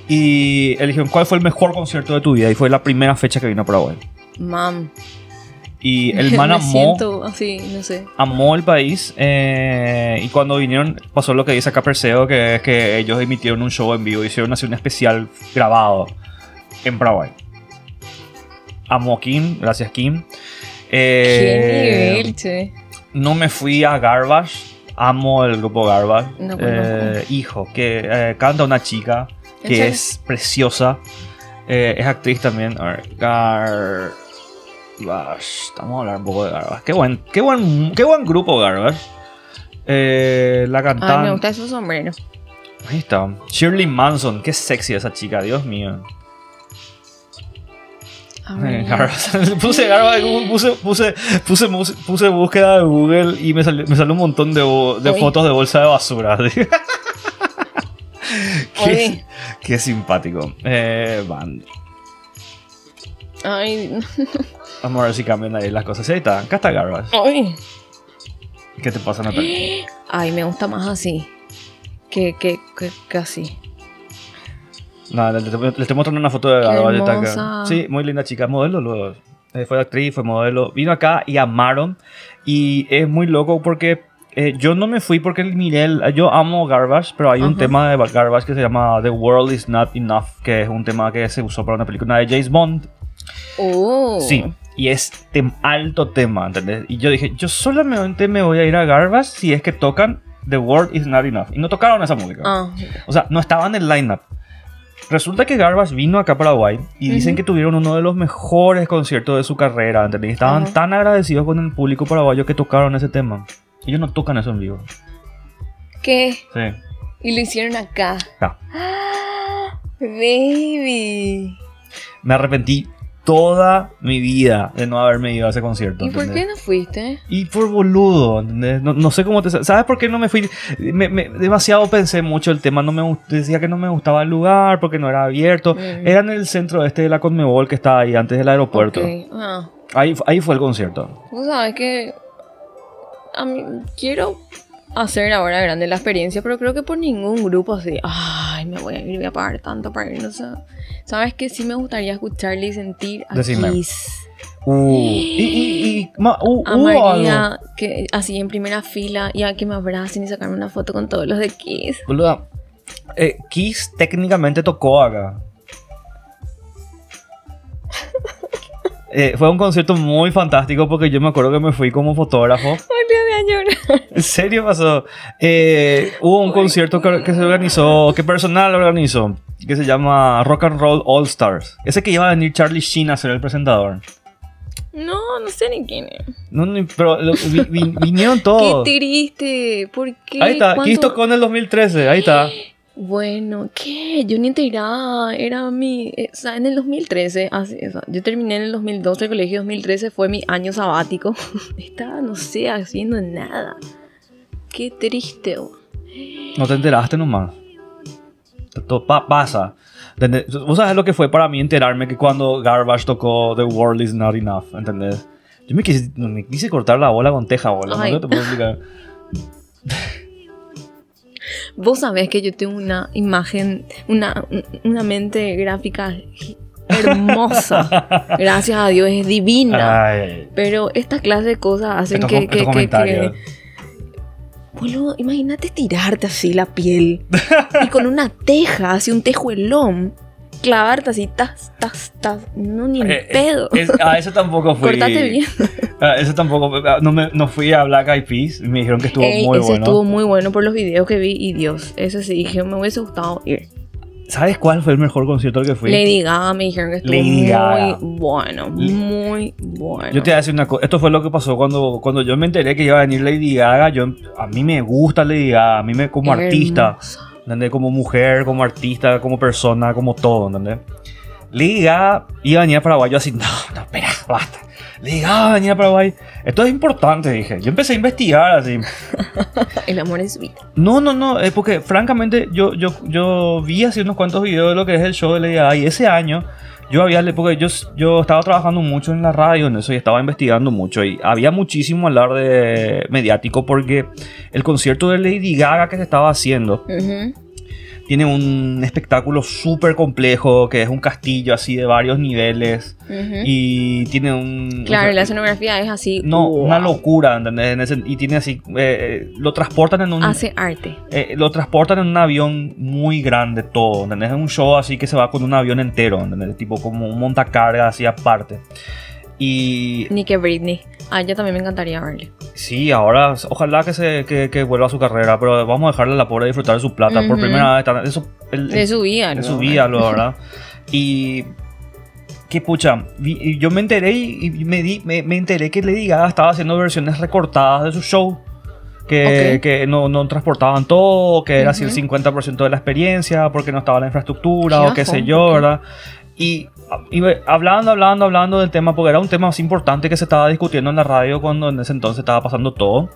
[SPEAKER 1] y le dijeron cuál fue el mejor concierto de tu vida y fue la primera fecha que vino a Paraguay.
[SPEAKER 2] Mam.
[SPEAKER 1] Y el man amó,
[SPEAKER 2] siento así, no sé.
[SPEAKER 1] amó el país eh, y cuando vinieron pasó lo que dice acá Perseo, que es que ellos emitieron un show en vivo, hicieron así un especial grabado en Paraguay. Amó Kim, gracias Kim.
[SPEAKER 2] Qué
[SPEAKER 1] Eh,
[SPEAKER 2] nivel, che.
[SPEAKER 1] No me fui a Garbage. Amo el grupo Garbage.
[SPEAKER 2] No
[SPEAKER 1] Eh, hijo, que eh, canta una chica
[SPEAKER 2] ¿En
[SPEAKER 1] que es preciosa. Es actriz también. A ver, Garbage. Estamos a hablar un poco de Garbage. Qué buen, qué buen, qué buen grupo Garbage. La
[SPEAKER 2] Ay, me
[SPEAKER 1] cantante.
[SPEAKER 2] gusta esos sombreros.
[SPEAKER 1] Ahí está. Shirley Manson. Qué sexy esa chica, Dios mío. Puse puse, puse, puse, puse, puse búsqueda de Google y me salió, me salió un montón de, fotos de bolsa de basura. qué, simpático. Eh, van.
[SPEAKER 2] Ay,
[SPEAKER 1] Vamos a ver si cambian ahí las cosas. Ahí está. Acá está Garbage.
[SPEAKER 2] ay.
[SPEAKER 1] ¿Qué te pasa, Natalia?
[SPEAKER 2] Ay, me gusta más así. Que, que, que, que así.
[SPEAKER 1] No, le, le- le estoy mostrando una foto de Garbage. está acá. Sí, muy linda chica. Modelo luego. Eh, fue actriz, fue modelo. Vino acá y amaron. Y es muy loco porque eh, yo no me fui porque miré el- Yo amo Garbage, pero hay un tema de Garbage que se llama The World Is Not Enough, que es un tema que se usó para una película de James Bond.
[SPEAKER 2] Oh.
[SPEAKER 1] Sí, y es tem- alto tema, ¿entendés? Y yo dije, yo solamente me voy a ir a Garbage si es que tocan The World Is Not Enough. Y no tocaron esa música.
[SPEAKER 2] Ah,
[SPEAKER 1] O sea, no estaba en el lineup. Resulta que Garbage vino acá a Paraguay y dicen que tuvieron uno de los mejores conciertos de su carrera, Estaban tan agradecidos con el público paraguayo que tocaron ese tema. Ellos no tocan eso en vivo.
[SPEAKER 2] ¿Qué?
[SPEAKER 1] Sí.
[SPEAKER 2] Y lo hicieron acá.
[SPEAKER 1] Ah,
[SPEAKER 2] baby.
[SPEAKER 1] Me arrepentí toda mi vida de no haberme ido a ese concierto.
[SPEAKER 2] ¿Y por qué no fuiste?
[SPEAKER 1] Y por boludo, ¿entendés? No, no sé cómo te... ¿Sabes por qué no me fui? Me- me- demasiado pensé mucho el tema. No me decía que no me gustaba el lugar porque no era abierto.
[SPEAKER 2] Mm.
[SPEAKER 1] Era en el centro este de la Conmebol que estaba ahí antes del aeropuerto.
[SPEAKER 2] Ah,
[SPEAKER 1] Ahí, ahí fue el concierto.
[SPEAKER 2] vos sabes que a mí quiero hacer ahora grande la experiencia, pero creo que por ningún grupo así, ay, me voy a ir, voy a pagar tanto para ir, no sé. ¿Sabes que sí me gustaría escucharle y sentir a
[SPEAKER 1] Decime.
[SPEAKER 2] Kiss?
[SPEAKER 1] Uh, y, y, y ma- uh,
[SPEAKER 2] A
[SPEAKER 1] hubo algo.
[SPEAKER 2] María, que así en primera fila, y a que me abracen y sacarme una foto con todos los de Kiss.
[SPEAKER 1] Boluda, eh, Kiss técnicamente tocó acá. Eh, fue un concierto muy fantástico porque yo me acuerdo que me fui como fotógrafo.
[SPEAKER 2] Ay, me voy a llorar.
[SPEAKER 1] ¿En serio pasó? Eh, hubo un concierto que, que se organizó, que personal organizó, que se llama Rock and Roll All Stars. Ese que iba a venir Charlie Sheen a ser el presentador.
[SPEAKER 2] No, no sé ni quién es.
[SPEAKER 1] No, pero lo- vi- vi- vinieron
[SPEAKER 2] Qué
[SPEAKER 1] todos.
[SPEAKER 2] triste. ¿Por qué?
[SPEAKER 1] Ahí está, Kiss
[SPEAKER 2] ¿Cuánto-
[SPEAKER 1] tocó en el 2013, ahí está.
[SPEAKER 2] Bueno, ¿qué? Yo ni enteraba. Era mi. eh, O sea, en el 2013. así, o sea, yo terminé en el 2012. El colegio 2013 fue mi año sabático. Estaba, no sé, haciendo nada. Qué triste. oh.
[SPEAKER 1] No te enteraste nomás. Pa- pasa. Vos sabés lo que fue para mí enterarme que cuando Garbage tocó The World Is Not Enough, ¿entendés? Yo me quise, me quise cortar la bola con teja bola, no te puedo explicar.
[SPEAKER 2] Vos sabés que yo tengo una imagen, una, una mente gráfica hermosa. Gracias a Dios, es divina.
[SPEAKER 1] Ay,
[SPEAKER 2] Pero esta clase de cosas hacen
[SPEAKER 1] estos,
[SPEAKER 2] que,
[SPEAKER 1] estos
[SPEAKER 2] que-. Boludo, imagínate tirarte así la piel y con una teja, así un tejuelón, clavarte así, tas, tas, tas. No, ni en
[SPEAKER 1] Eh,
[SPEAKER 2] pedo.
[SPEAKER 1] es- a eso tampoco fui.
[SPEAKER 2] Cortate bien.
[SPEAKER 1] A eso tampoco. No, me, no fui a Black Eyed Peas. Me dijeron que estuvo
[SPEAKER 2] Ey,
[SPEAKER 1] muy
[SPEAKER 2] ese
[SPEAKER 1] bueno.
[SPEAKER 2] estuvo muy bueno por los videos que vi y Dios, ese sí dije, me hubiese gustado ir.
[SPEAKER 1] ¿Sabes cuál fue el mejor concierto al que fui?
[SPEAKER 2] Lady Gaga me dijeron que estuvo muy bueno, muy bueno.
[SPEAKER 1] Yo te voy a decir una cosa. Esto fue lo que pasó cuando, cuando yo me enteré que iba a venir Lady Gaga. Yo, a mí me gusta Lady Gaga. A mí me, como artista. ¿Entendés? Como mujer, como artista, como persona, como todo, ¿entendés? Gaga iba a venir a Paraguay. Yo así, no, no, espera, basta. Gaga va a Paraguay. Esto es importante, dije. Yo empecé a investigar así.
[SPEAKER 2] El amor es vida.
[SPEAKER 1] No, no, no, es porque francamente yo, yo, yo vi así unos cuantos videos de lo que es el show de Lady Gaga y ese año yo había, porque yo, yo estaba trabajando mucho en la radio en eso y estaba investigando mucho y había muchísimo hablar de mediático porque el concierto de Lady Gaga que se estaba haciendo. Tiene un espectáculo súper complejo que es un castillo así de varios niveles y tiene un...
[SPEAKER 2] Claro,
[SPEAKER 1] o sea,
[SPEAKER 2] la escenografía es así.
[SPEAKER 1] no,
[SPEAKER 2] wow.
[SPEAKER 1] una locura, ¿entendés? Y tiene así, eh, lo transportan en un...
[SPEAKER 2] Hace arte.
[SPEAKER 1] Eh, lo transportan en un avión muy grande todo, ¿entendés? Es un show así que se va con un avión entero, ¿entendés? Tipo como un montacarga así aparte. Y
[SPEAKER 2] Ni que Britney. A ella también me encantaría verle.
[SPEAKER 1] Sí, ahora ojalá que, se, que, que vuelva a su carrera, pero vamos a dejarle a la pobre disfrutar de su plata por
[SPEAKER 2] Ujú.
[SPEAKER 1] primera vez. Eso, el-
[SPEAKER 2] De su vida,
[SPEAKER 1] de su vida, lo verdad. Y que pucha, vi- yo me enteré y y me, di, me, me enteré que Lady Gaga estaba haciendo versiones recortadas de su show. Que,
[SPEAKER 2] Ok.
[SPEAKER 1] que no, no transportaban todo, que era así el
[SPEAKER 2] Ujú.
[SPEAKER 1] 50% de la experiencia, porque no estaba la infraestructura
[SPEAKER 2] Qué
[SPEAKER 1] o qué sé yo. ¿verdad? Y hablando, hablando, hablando del tema, porque era un tema más importante que se estaba discutiendo en la radio cuando en ese entonces estaba pasando todo.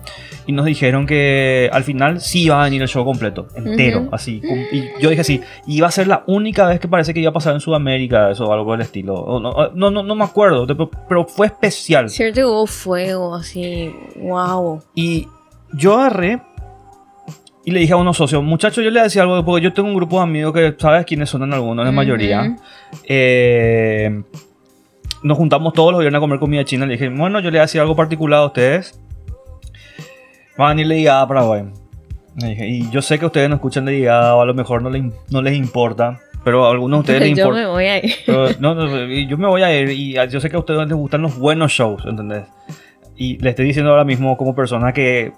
[SPEAKER 1] Y nos dijeron que al final sí iba a venir el show completo, entero,
[SPEAKER 2] Ujú.
[SPEAKER 1] así. com- Y yo dije así, iba a ser la única vez que parece que iba a pasar en Sudamérica, eso o algo del estilo. O no, no, no, no me acuerdo, pero- pero fue especial.
[SPEAKER 2] Cierto que hubo fuego, así, wow.
[SPEAKER 1] Y yo agarré y le dije a unos socios, muchachos, yo le decía algo, porque yo tengo un grupo de amigos que sabes quiénes son en algunos, la mayoría. Eh, nos juntamos todos los viernes a comer comida china. Le dije, bueno, yo le decía algo particular a ustedes. Van a venir Ligada a Paraguay. Le dije, y yo sé que ustedes no escuchan Ligada o a lo mejor no, le- no les importa. Pero a algunos de ustedes les
[SPEAKER 2] Yo
[SPEAKER 1] importa.
[SPEAKER 2] me voy a ir.
[SPEAKER 1] Pero, no, no, y yo me voy a ir y yo sé que a ustedes les gustan los buenos shows, ¿entendés? Y le estoy diciendo ahora mismo como persona que,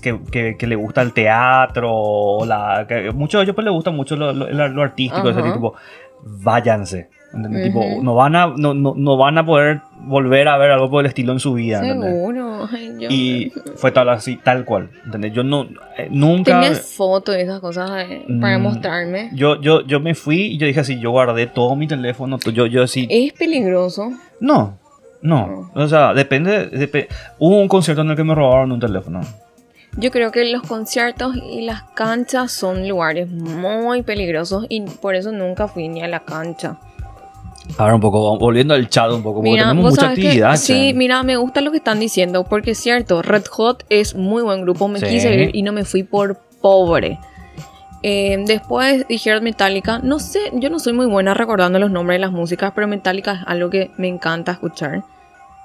[SPEAKER 1] que, que, que le gusta el teatro, la, que de ellos pues les gusta mucho lo, lo- lo artístico, ese tipo, váyanse. ¿entendés? Tipo,
[SPEAKER 2] Ujú.
[SPEAKER 1] no, van a, no, no, no van a poder volver a ver algo por el estilo en su vida.
[SPEAKER 2] Seguro. Ay, yo-
[SPEAKER 1] Y fue tal así, tal cual. ¿entendés? Yo no, eh, nunca...
[SPEAKER 2] ¿Tienes fotos de esas cosas eh, para
[SPEAKER 1] Mm,
[SPEAKER 2] mostrarme?
[SPEAKER 1] Yo, yo, yo me fui y yo dije así, yo guardé todo mi teléfono, yo, yo así,
[SPEAKER 2] Es peligroso.
[SPEAKER 1] No, no. O sea, depende, depe- Hubo un concierto en el que me robaron un teléfono.
[SPEAKER 2] Yo creo que los conciertos y las canchas son lugares muy peligrosos y por eso nunca fui ni a la cancha.
[SPEAKER 1] Ahora un poco, volviendo al chat un poco, porque
[SPEAKER 2] Mira,
[SPEAKER 1] tenemos mucha
[SPEAKER 2] sabes que-
[SPEAKER 1] actividad.
[SPEAKER 2] sí, mira, me gusta lo que están diciendo, porque es cierto, Red Hot es muy buen grupo, me
[SPEAKER 1] Sí.
[SPEAKER 2] quise ir y no me fui por pobre. Eh, después dijeron Metallica, no sé, yo no soy muy buena recordando los nombres de las músicas, pero Metallica es algo que me encanta escuchar.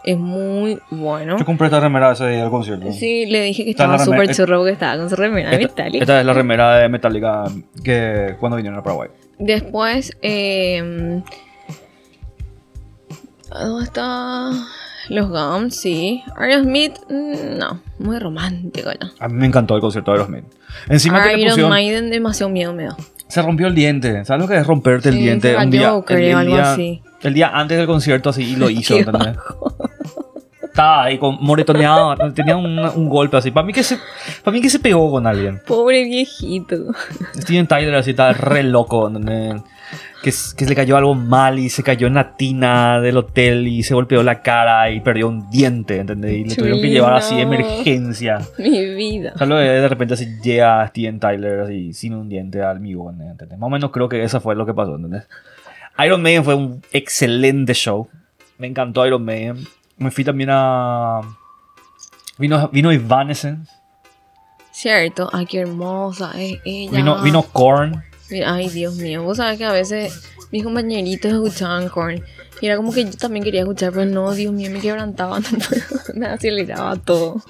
[SPEAKER 2] Es muy bueno.
[SPEAKER 1] Yo compré esta remera ese día del concierto.
[SPEAKER 2] Sí, le dije que estaba súper churro que estaba con su remera de
[SPEAKER 1] Esta,
[SPEAKER 2] Metallica.
[SPEAKER 1] esta es la remera de Metallica que cuando vinieron a Paraguay.
[SPEAKER 2] Después, eh, ¿dónde está? Los Gums, sí. Aerosmith, mm, no, muy romántico ya.
[SPEAKER 1] A mí me encantó el concierto de Aerosmith. Encima que le
[SPEAKER 2] Iron
[SPEAKER 1] pusieron,
[SPEAKER 2] Maiden demasiado miedo me da.
[SPEAKER 1] se rompió el diente. ¿Sabes lo que es romperte el
[SPEAKER 2] Sí,
[SPEAKER 1] diente?
[SPEAKER 2] se
[SPEAKER 1] un día,
[SPEAKER 2] creo, algo
[SPEAKER 1] día,
[SPEAKER 2] así.
[SPEAKER 1] el día antes del concierto así y lo hizo. ¿entendés? Estaba ahí con moretoneado, tenía un, un golpe así. Para mí que se, para mí que se pegó con alguien.
[SPEAKER 2] Pobre viejito.
[SPEAKER 1] Steven Tyler así estaba re loco, ¿entendés? Que, que le cayó algo mal y se cayó en la tina del hotel y se golpeó la cara y perdió un diente, ¿entendés? Y le tuvieron que llevar así de emergencia.
[SPEAKER 2] Mi vida.
[SPEAKER 1] Solo de, de repente así llega Steven Tyler así sin un diente al amigo, ¿entendés? Más o menos creo que eso fue lo que pasó, ¿entendés? Iron Maiden fue un excelente show. Me encantó Iron Maiden. Me fui también a... Vino, vino Evanescence.
[SPEAKER 2] Cierto, ay, qué hermosa es ella.
[SPEAKER 1] Vino, vino Korn.
[SPEAKER 2] Ay, Dios mío. Vos sabés que a veces mis compañeritos escuchaban Korn. Y era como que yo también quería escuchar, pero no, Dios mío, me quebrantaba. no puedo, me aceleraba todo.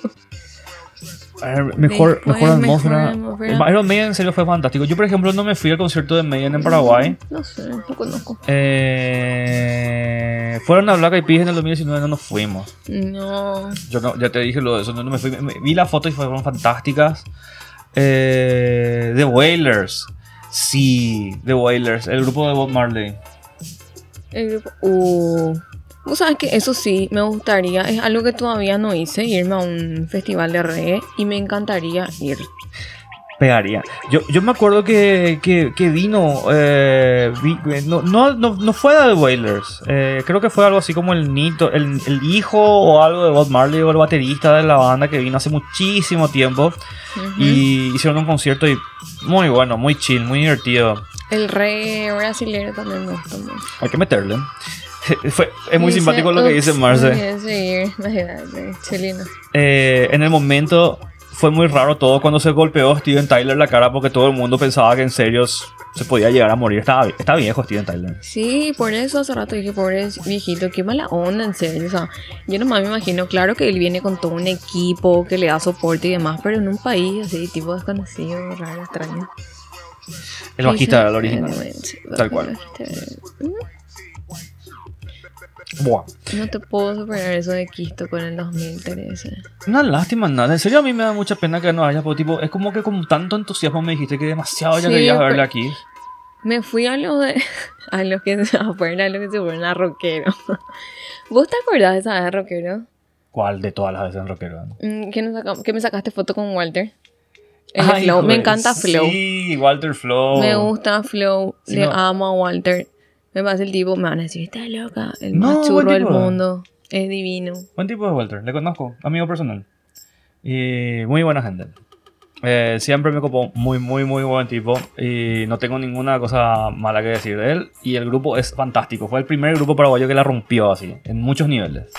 [SPEAKER 1] Mejor,
[SPEAKER 2] Después,
[SPEAKER 1] mejor atmósfera.
[SPEAKER 2] mejor atmósfera.
[SPEAKER 1] Iron Maiden en serio fue fantástico. Yo, por ejemplo, no me fui al concierto de Maiden en Paraguay.
[SPEAKER 2] No sé, no conozco.
[SPEAKER 1] Eh, fueron a Black Eyed Peas en el 2019, no nos fuimos.
[SPEAKER 2] No.
[SPEAKER 1] Yo no, ya te dije lo de eso, no, no me fui. Vi la foto y fueron fantásticas. Eh, The Wailers. Sí, The Wailers, el grupo de Bob Marley.
[SPEAKER 2] El grupo. Uh. Vos sabés que eso sí, me gustaría. Es algo que todavía no hice, irme a un festival de reggae. Y me encantaría ir.
[SPEAKER 1] Pegaría. Yo, yo me acuerdo que, que, que vino. eh, vi- no, no, no, no fue de The Wailers. eh, creo que fue algo así como el Nito, el, el hijo o algo de Bob Marley o el baterista de la banda que vino hace muchísimo tiempo. Y hicieron un concierto y muy bueno, muy chill, muy divertido.
[SPEAKER 2] El reggae brasilero también me gusta mucho.
[SPEAKER 1] Hay que meterle. Fue, es muy
[SPEAKER 2] Dice,
[SPEAKER 1] simpático lo que dice
[SPEAKER 2] "Ups,
[SPEAKER 1] Marce.
[SPEAKER 2] no quiero seguir". Imagínate.
[SPEAKER 1] Eh, en el momento fue muy raro todo cuando se golpeó Steven Tyler la cara porque todo el mundo pensaba que en serio se podía llegar a morir. Estaba, está viejo Steven Tyler.
[SPEAKER 2] Sí, por eso hace rato dije, pobre viejito, qué mala onda, en serio. O sea, yo nomás me imagino, claro que él viene con todo un equipo que le da soporte y demás, pero en un país así, tipo desconocido, raro, extraño.
[SPEAKER 1] El bajista
[SPEAKER 2] Dice,
[SPEAKER 1] era el original. Tal cual. Buah.
[SPEAKER 2] No te puedo superar eso de Quisto con el 2013.
[SPEAKER 1] Una lástima, nada. En serio, a mí me da mucha pena que no haya. Porque, tipo, es como que con tanto entusiasmo me dijiste que demasiado ya
[SPEAKER 2] Sí,
[SPEAKER 1] querías verle aquí.
[SPEAKER 2] Me fui a los de. a los que se afuera, a los que se fueron a rockero. ¿Vos te acordás de esa vez de rockero?
[SPEAKER 1] ¿Cuál de todas las veces en rockero?
[SPEAKER 2] Mm, Que, nos saca- que me sacaste foto con Walter. El de
[SPEAKER 1] Ay,
[SPEAKER 2] Flow. Me encanta Flow.
[SPEAKER 1] Sí, Walter Flow.
[SPEAKER 2] Me gusta Flow.
[SPEAKER 1] Sí,
[SPEAKER 2] Le
[SPEAKER 1] no.
[SPEAKER 2] amo a Walter. Me pasa el tipo, me van a decir, está loca, el
[SPEAKER 1] No,
[SPEAKER 2] más churro del mundo. Es divino.
[SPEAKER 1] Buen tipo de Walter, le conozco, amigo personal. Y muy buena gente. Eh, siempre me copó, muy, muy, muy buen tipo. Y no tengo ninguna cosa mala que decir de él. Y el grupo es fantástico. Fue el primer grupo paraguayo que la rompió así, en muchos niveles.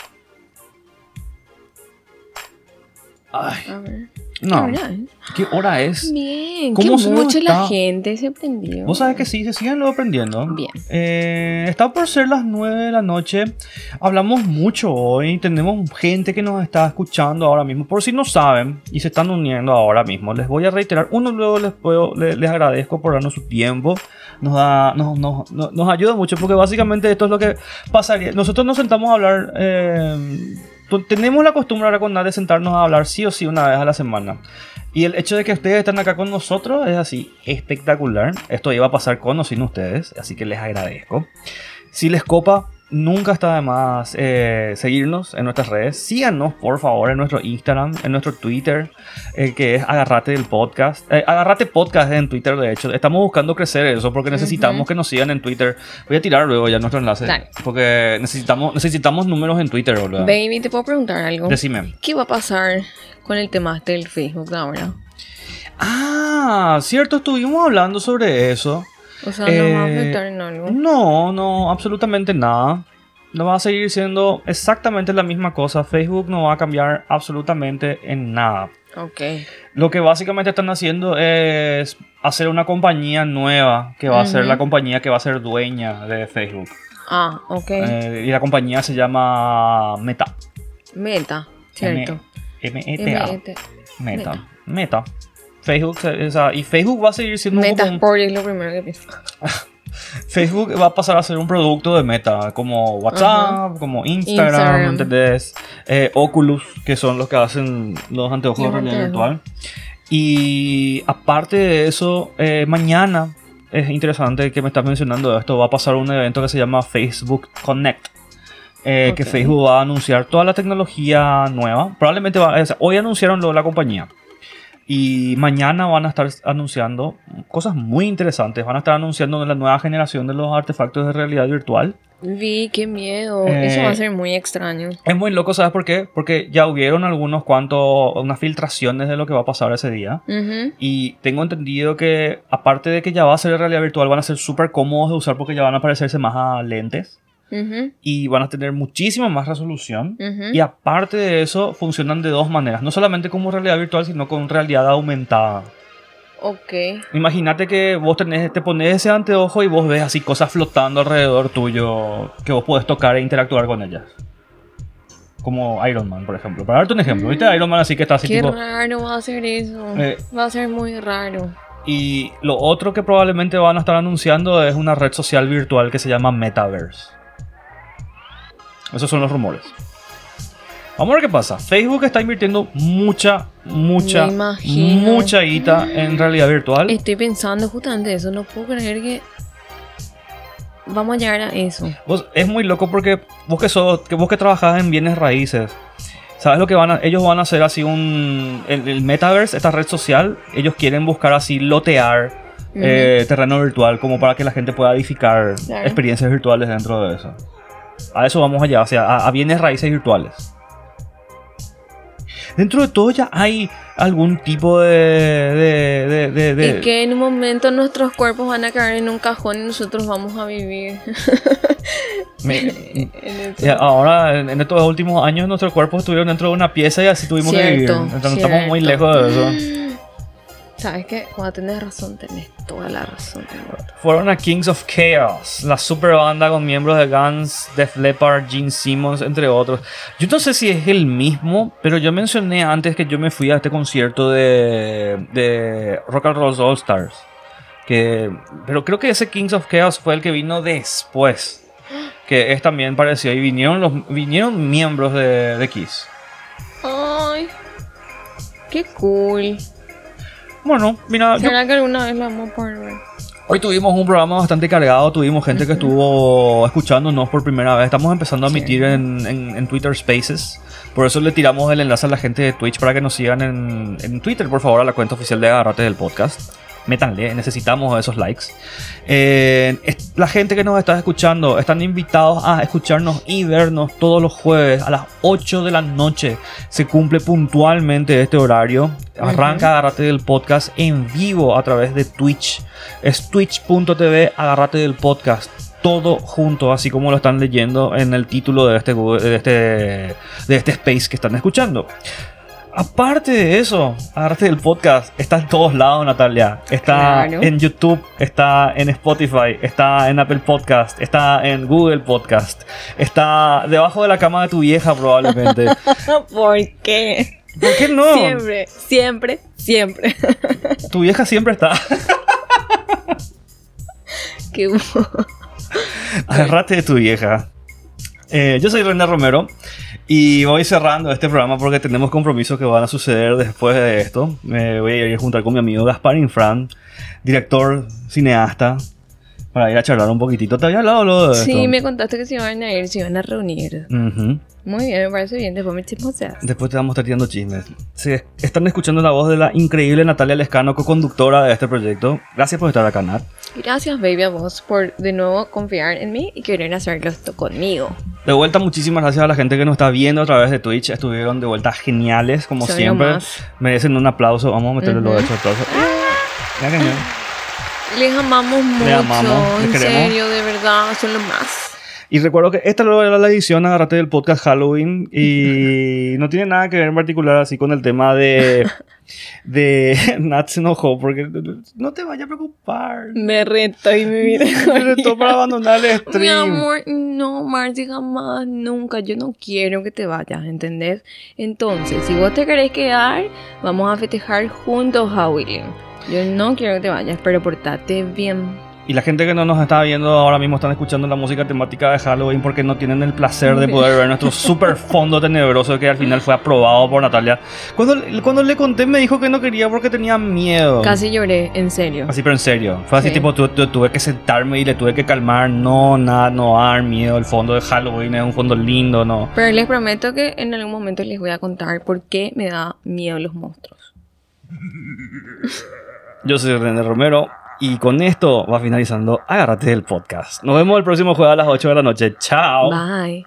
[SPEAKER 1] Ay,
[SPEAKER 2] A ver.
[SPEAKER 1] No.
[SPEAKER 2] ¿Qué hora es?
[SPEAKER 1] ¿Qué hora es?
[SPEAKER 2] Bien,
[SPEAKER 1] ¿Cómo
[SPEAKER 2] que
[SPEAKER 1] se nos
[SPEAKER 2] mucho
[SPEAKER 1] está?
[SPEAKER 2] la gente se aprendió.
[SPEAKER 1] Vos sabés que sí, se siguen luego aprendiendo.
[SPEAKER 2] Bien.
[SPEAKER 1] Eh, está por ser las 9 de la noche. Hablamos mucho hoy. Tenemos gente que nos está escuchando ahora mismo. Por si no saben y se están uniendo ahora mismo, les voy a reiterar. Uno, luego les, puedo- le- les, agradezco por darnos su tiempo. Nos, da, nos, nos- nos- nos ayuda mucho porque básicamente esto es lo que pasaría. Nosotros nos sentamos a hablar. eh, tenemos la costumbre ahora con Nat de sentarnos a hablar sí o sí una vez a la semana. Y el hecho de que ustedes están acá con nosotros es así espectacular. Esto iba a pasar con o sin ustedes, así que les agradezco. Si les copa, nunca está de más eh, seguirnos en nuestras redes. Síganos, por favor, en nuestro Instagram, en nuestro Twitter, eh, que es Agarrate del Podcast. Eh, Agarrate Podcast en Twitter, de hecho. Estamos buscando crecer eso porque necesitamos que nos sigan en Twitter. Voy a tirar luego ya nuestro enlace.
[SPEAKER 2] Dale.
[SPEAKER 1] Porque necesitamos, necesitamos números en Twitter, boludo.
[SPEAKER 2] Baby, ¿te puedo preguntar algo?
[SPEAKER 1] Decime.
[SPEAKER 2] ¿Qué va a pasar con el tema del Facebook de ahora?
[SPEAKER 1] Ah, cierto, estuvimos hablando sobre eso.
[SPEAKER 2] O sea, ¿no va a
[SPEAKER 1] Eh,
[SPEAKER 2] afectar en algo?
[SPEAKER 1] No, no, absolutamente nada. No va a seguir siendo exactamente la misma cosa. Facebook no va a cambiar absolutamente en nada.
[SPEAKER 2] Ok.
[SPEAKER 1] Lo que básicamente están haciendo es hacer una compañía nueva que va a ser la compañía que va a ser dueña de Facebook.
[SPEAKER 2] Ah, ok.
[SPEAKER 1] Eh, y la compañía se llama Meta.
[SPEAKER 2] Meta, cierto.
[SPEAKER 1] M-E-T-A.
[SPEAKER 2] M-E-T.
[SPEAKER 1] Meta. Meta. Facebook, o sea, y Facebook va a seguir siendo un- como un-
[SPEAKER 2] es lo primero que pienso.
[SPEAKER 1] Facebook va a pasar a ser un producto de Meta, como WhatsApp, como Instagram,
[SPEAKER 2] Instagram.
[SPEAKER 1] ¿entendés? Eh, Oculus, que son los que hacen los anteojos de realidad virtual. Y aparte de eso, eh, mañana es interesante que me estás mencionando esto, va a pasar un evento que se llama Facebook Connect. eh, Que
[SPEAKER 2] Ok.
[SPEAKER 1] Facebook va a anunciar toda la tecnología nueva. Probablemente va, o sea, hoy anunciaron lo de la compañía. Y mañana van a estar anunciando cosas muy interesantes. Van a estar anunciando la nueva generación de los artefactos de realidad virtual.
[SPEAKER 2] Vi, qué miedo.
[SPEAKER 1] Eh,
[SPEAKER 2] Eso va a ser muy extraño.
[SPEAKER 1] Es muy loco, ¿sabes por qué? Porque ya hubieron algunos cuantos, unas filtraciones de lo que va a pasar ese día. Y tengo entendido que, aparte de que ya va a ser realidad virtual, van a ser súper cómodos de usar porque ya van a parecerse más a lentes. Y van a tener muchísima más resolución. Y aparte de eso, funcionan de dos maneras. No solamente como realidad virtual, sino con realidad aumentada.
[SPEAKER 2] Ok.
[SPEAKER 1] Imagínate que vos tenés, te pones ese anteojo y vos ves así cosas flotando alrededor tuyo que vos podés tocar e interactuar con ellas. Como Iron Man, por ejemplo. Para darte un ejemplo, ¿viste? Iron Man así que está así
[SPEAKER 2] Qué
[SPEAKER 1] tipo...
[SPEAKER 2] raro va a ser eso.
[SPEAKER 1] Eh,
[SPEAKER 2] Va a ser muy raro.
[SPEAKER 1] Y lo otro que probablemente van a estar anunciando es una red social virtual que se llama Metaverse. Esos son los rumores. Vamos a ver qué pasa. Facebook está invirtiendo mucha, mucha, mucha guita en realidad virtual.
[SPEAKER 2] Estoy pensando justamente eso. No puedo creer que vamos a llegar a eso.
[SPEAKER 1] Vos- es muy loco porque vos que sos, que vos que trabajás en bienes raíces, ¿sabes lo que van a, ellos van a hacer así un, el, el metaverse, esta red social, ellos quieren buscar así lotear eh, terreno virtual como para que la gente pueda edificar
[SPEAKER 2] Claro.
[SPEAKER 1] experiencias virtuales dentro de eso. A eso vamos allá, o sea, a, a bienes raíces virtuales. Dentro de todo ya hay algún tipo de... de, de,
[SPEAKER 2] Y que en un momento nuestros cuerpos van a caer en un cajón y nosotros vamos a vivir.
[SPEAKER 1] me-
[SPEAKER 2] en
[SPEAKER 1] ahora, en, estos últimos años, nuestros cuerpos estuvieron dentro de una pieza y así tuvimos que vivir.
[SPEAKER 2] Cierto,
[SPEAKER 1] Entonces, estamos muy
[SPEAKER 2] cierto.
[SPEAKER 1] lejos de eso.
[SPEAKER 2] Sabes que cuando tenés razón, tenés toda la razón. del mundo.
[SPEAKER 1] Fueron a Kings of Chaos, la super banda con miembros de Guns, Def Leppard, Gene Simmons, entre otros. Yo no sé si es el mismo, pero yo mencioné antes que yo me fui a este concierto de, de Rock and Roll All Stars. Que, pero creo que ese Kings of Chaos fue el que vino después. Que es también parecido. Y vinieron, los, vinieron miembros de, de Kiss.
[SPEAKER 2] Ay, qué cool.
[SPEAKER 1] Bueno, mira, yo
[SPEAKER 2] ¿Será que alguna vez la vamos a poder ver?
[SPEAKER 1] Hoy tuvimos un programa bastante cargado, tuvimos gente que estuvo escuchándonos por primera vez. Estamos empezando a
[SPEAKER 2] Sí.
[SPEAKER 1] emitir en, en- en Twitter Spaces. Por eso le tiramos el enlace a la gente de Twitch para que nos sigan en, en Twitter, por favor, a la cuenta oficial de Agarrate del podcast. Métanle, necesitamos esos likes. Eh, la gente que nos está escuchando están invitados a escucharnos y vernos todos los jueves a las 8 de la noche. Se cumple puntualmente este horario. Arranca Agarrate del Podcast en vivo a través de Twitch. Es twitch.tv Agarrate del Podcast. Todo junto, así como lo están leyendo en el título de este, de este, de este space que están escuchando. Aparte de eso, Arte del Podcast está en todos lados, Natalia. Está
[SPEAKER 2] Claro.
[SPEAKER 1] en YouTube, está en Spotify, está en Apple Podcast, está en Google Podcast, está debajo de la cama de tu vieja probablemente.
[SPEAKER 2] ¿Por qué?
[SPEAKER 1] ¿Por qué no?
[SPEAKER 2] Siempre, siempre, siempre.
[SPEAKER 1] Tu vieja siempre está.
[SPEAKER 2] Qué
[SPEAKER 1] Agárrate de tu vieja. Eh, yo soy René Romero y voy cerrando este programa porque tenemos compromisos que van a suceder después de esto. Me voy a ir a juntar con mi amigo Gaspar Infran, director, cineasta, para ir a charlar un poquitito. ¿Te había hablado lo de esto?
[SPEAKER 2] Sí, me contaste que se iban a ir, se iban a reunir.
[SPEAKER 1] Ujú.
[SPEAKER 2] Muy bien, me parece bien. Después me chismoseas.
[SPEAKER 1] Después te vamos a estar tirando chismes. Sí, están escuchando la voz de la increíble Natalia Lescano, co-conductora de este proyecto. Gracias por estar acá, Nat.
[SPEAKER 2] Gracias, baby, a vos por de nuevo confiar en mí y querer hacerlo esto conmigo.
[SPEAKER 1] De vuelta, muchísimas gracias a la gente que nos está viendo a través de Twitch. Estuvieron de vuelta geniales, como
[SPEAKER 2] lo
[SPEAKER 1] siempre. Merecen un aplauso. Vamos a meterle lo de hecho aplauso. Ya que no.
[SPEAKER 2] Les amamos mucho.
[SPEAKER 1] amamos, les
[SPEAKER 2] en
[SPEAKER 1] queremos.
[SPEAKER 2] serio, de verdad, son lo más.
[SPEAKER 1] Y recuerdo que esta era la edición, agarrate del podcast Halloween. Y no tiene nada que ver en particular así con el tema de. de. Nat se enojó porque. No te vayas a preocupar.
[SPEAKER 2] Me reto y me mira.
[SPEAKER 1] Me retó para abandonar el
[SPEAKER 2] Mi
[SPEAKER 1] stream.
[SPEAKER 2] amor, no, Marcy, jamás, nunca. Yo no quiero que te vayas, ¿entendés? Entonces, si vos te querés quedar, vamos a festejar juntos Halloween. Yo no quiero que te vayas, pero portate bien.
[SPEAKER 1] Y la gente que no nos está viendo ahora mismo están escuchando la música temática de Halloween porque no tienen el placer de poder ver nuestro super fondo tenebroso que al final fue aprobado por Natalia. Cuando, cuando le conté me dijo que no quería porque tenía miedo.
[SPEAKER 2] Casi lloré, en serio.
[SPEAKER 1] Así, pero en serio. Fue así
[SPEAKER 2] Sí.
[SPEAKER 1] tipo, tu- tu- tuve que sentarme y le tuve que calmar. No, nada, no dar miedo. El fondo de Halloween es un fondo lindo, no.
[SPEAKER 2] Pero les prometo que en algún momento les voy a contar por qué me da miedo los monstruos.
[SPEAKER 1] Yo soy René Romero y con esto va finalizando Agárrate del podcast. Nos vemos el próximo jueves a las 8 de la noche. Chao.
[SPEAKER 2] Bye.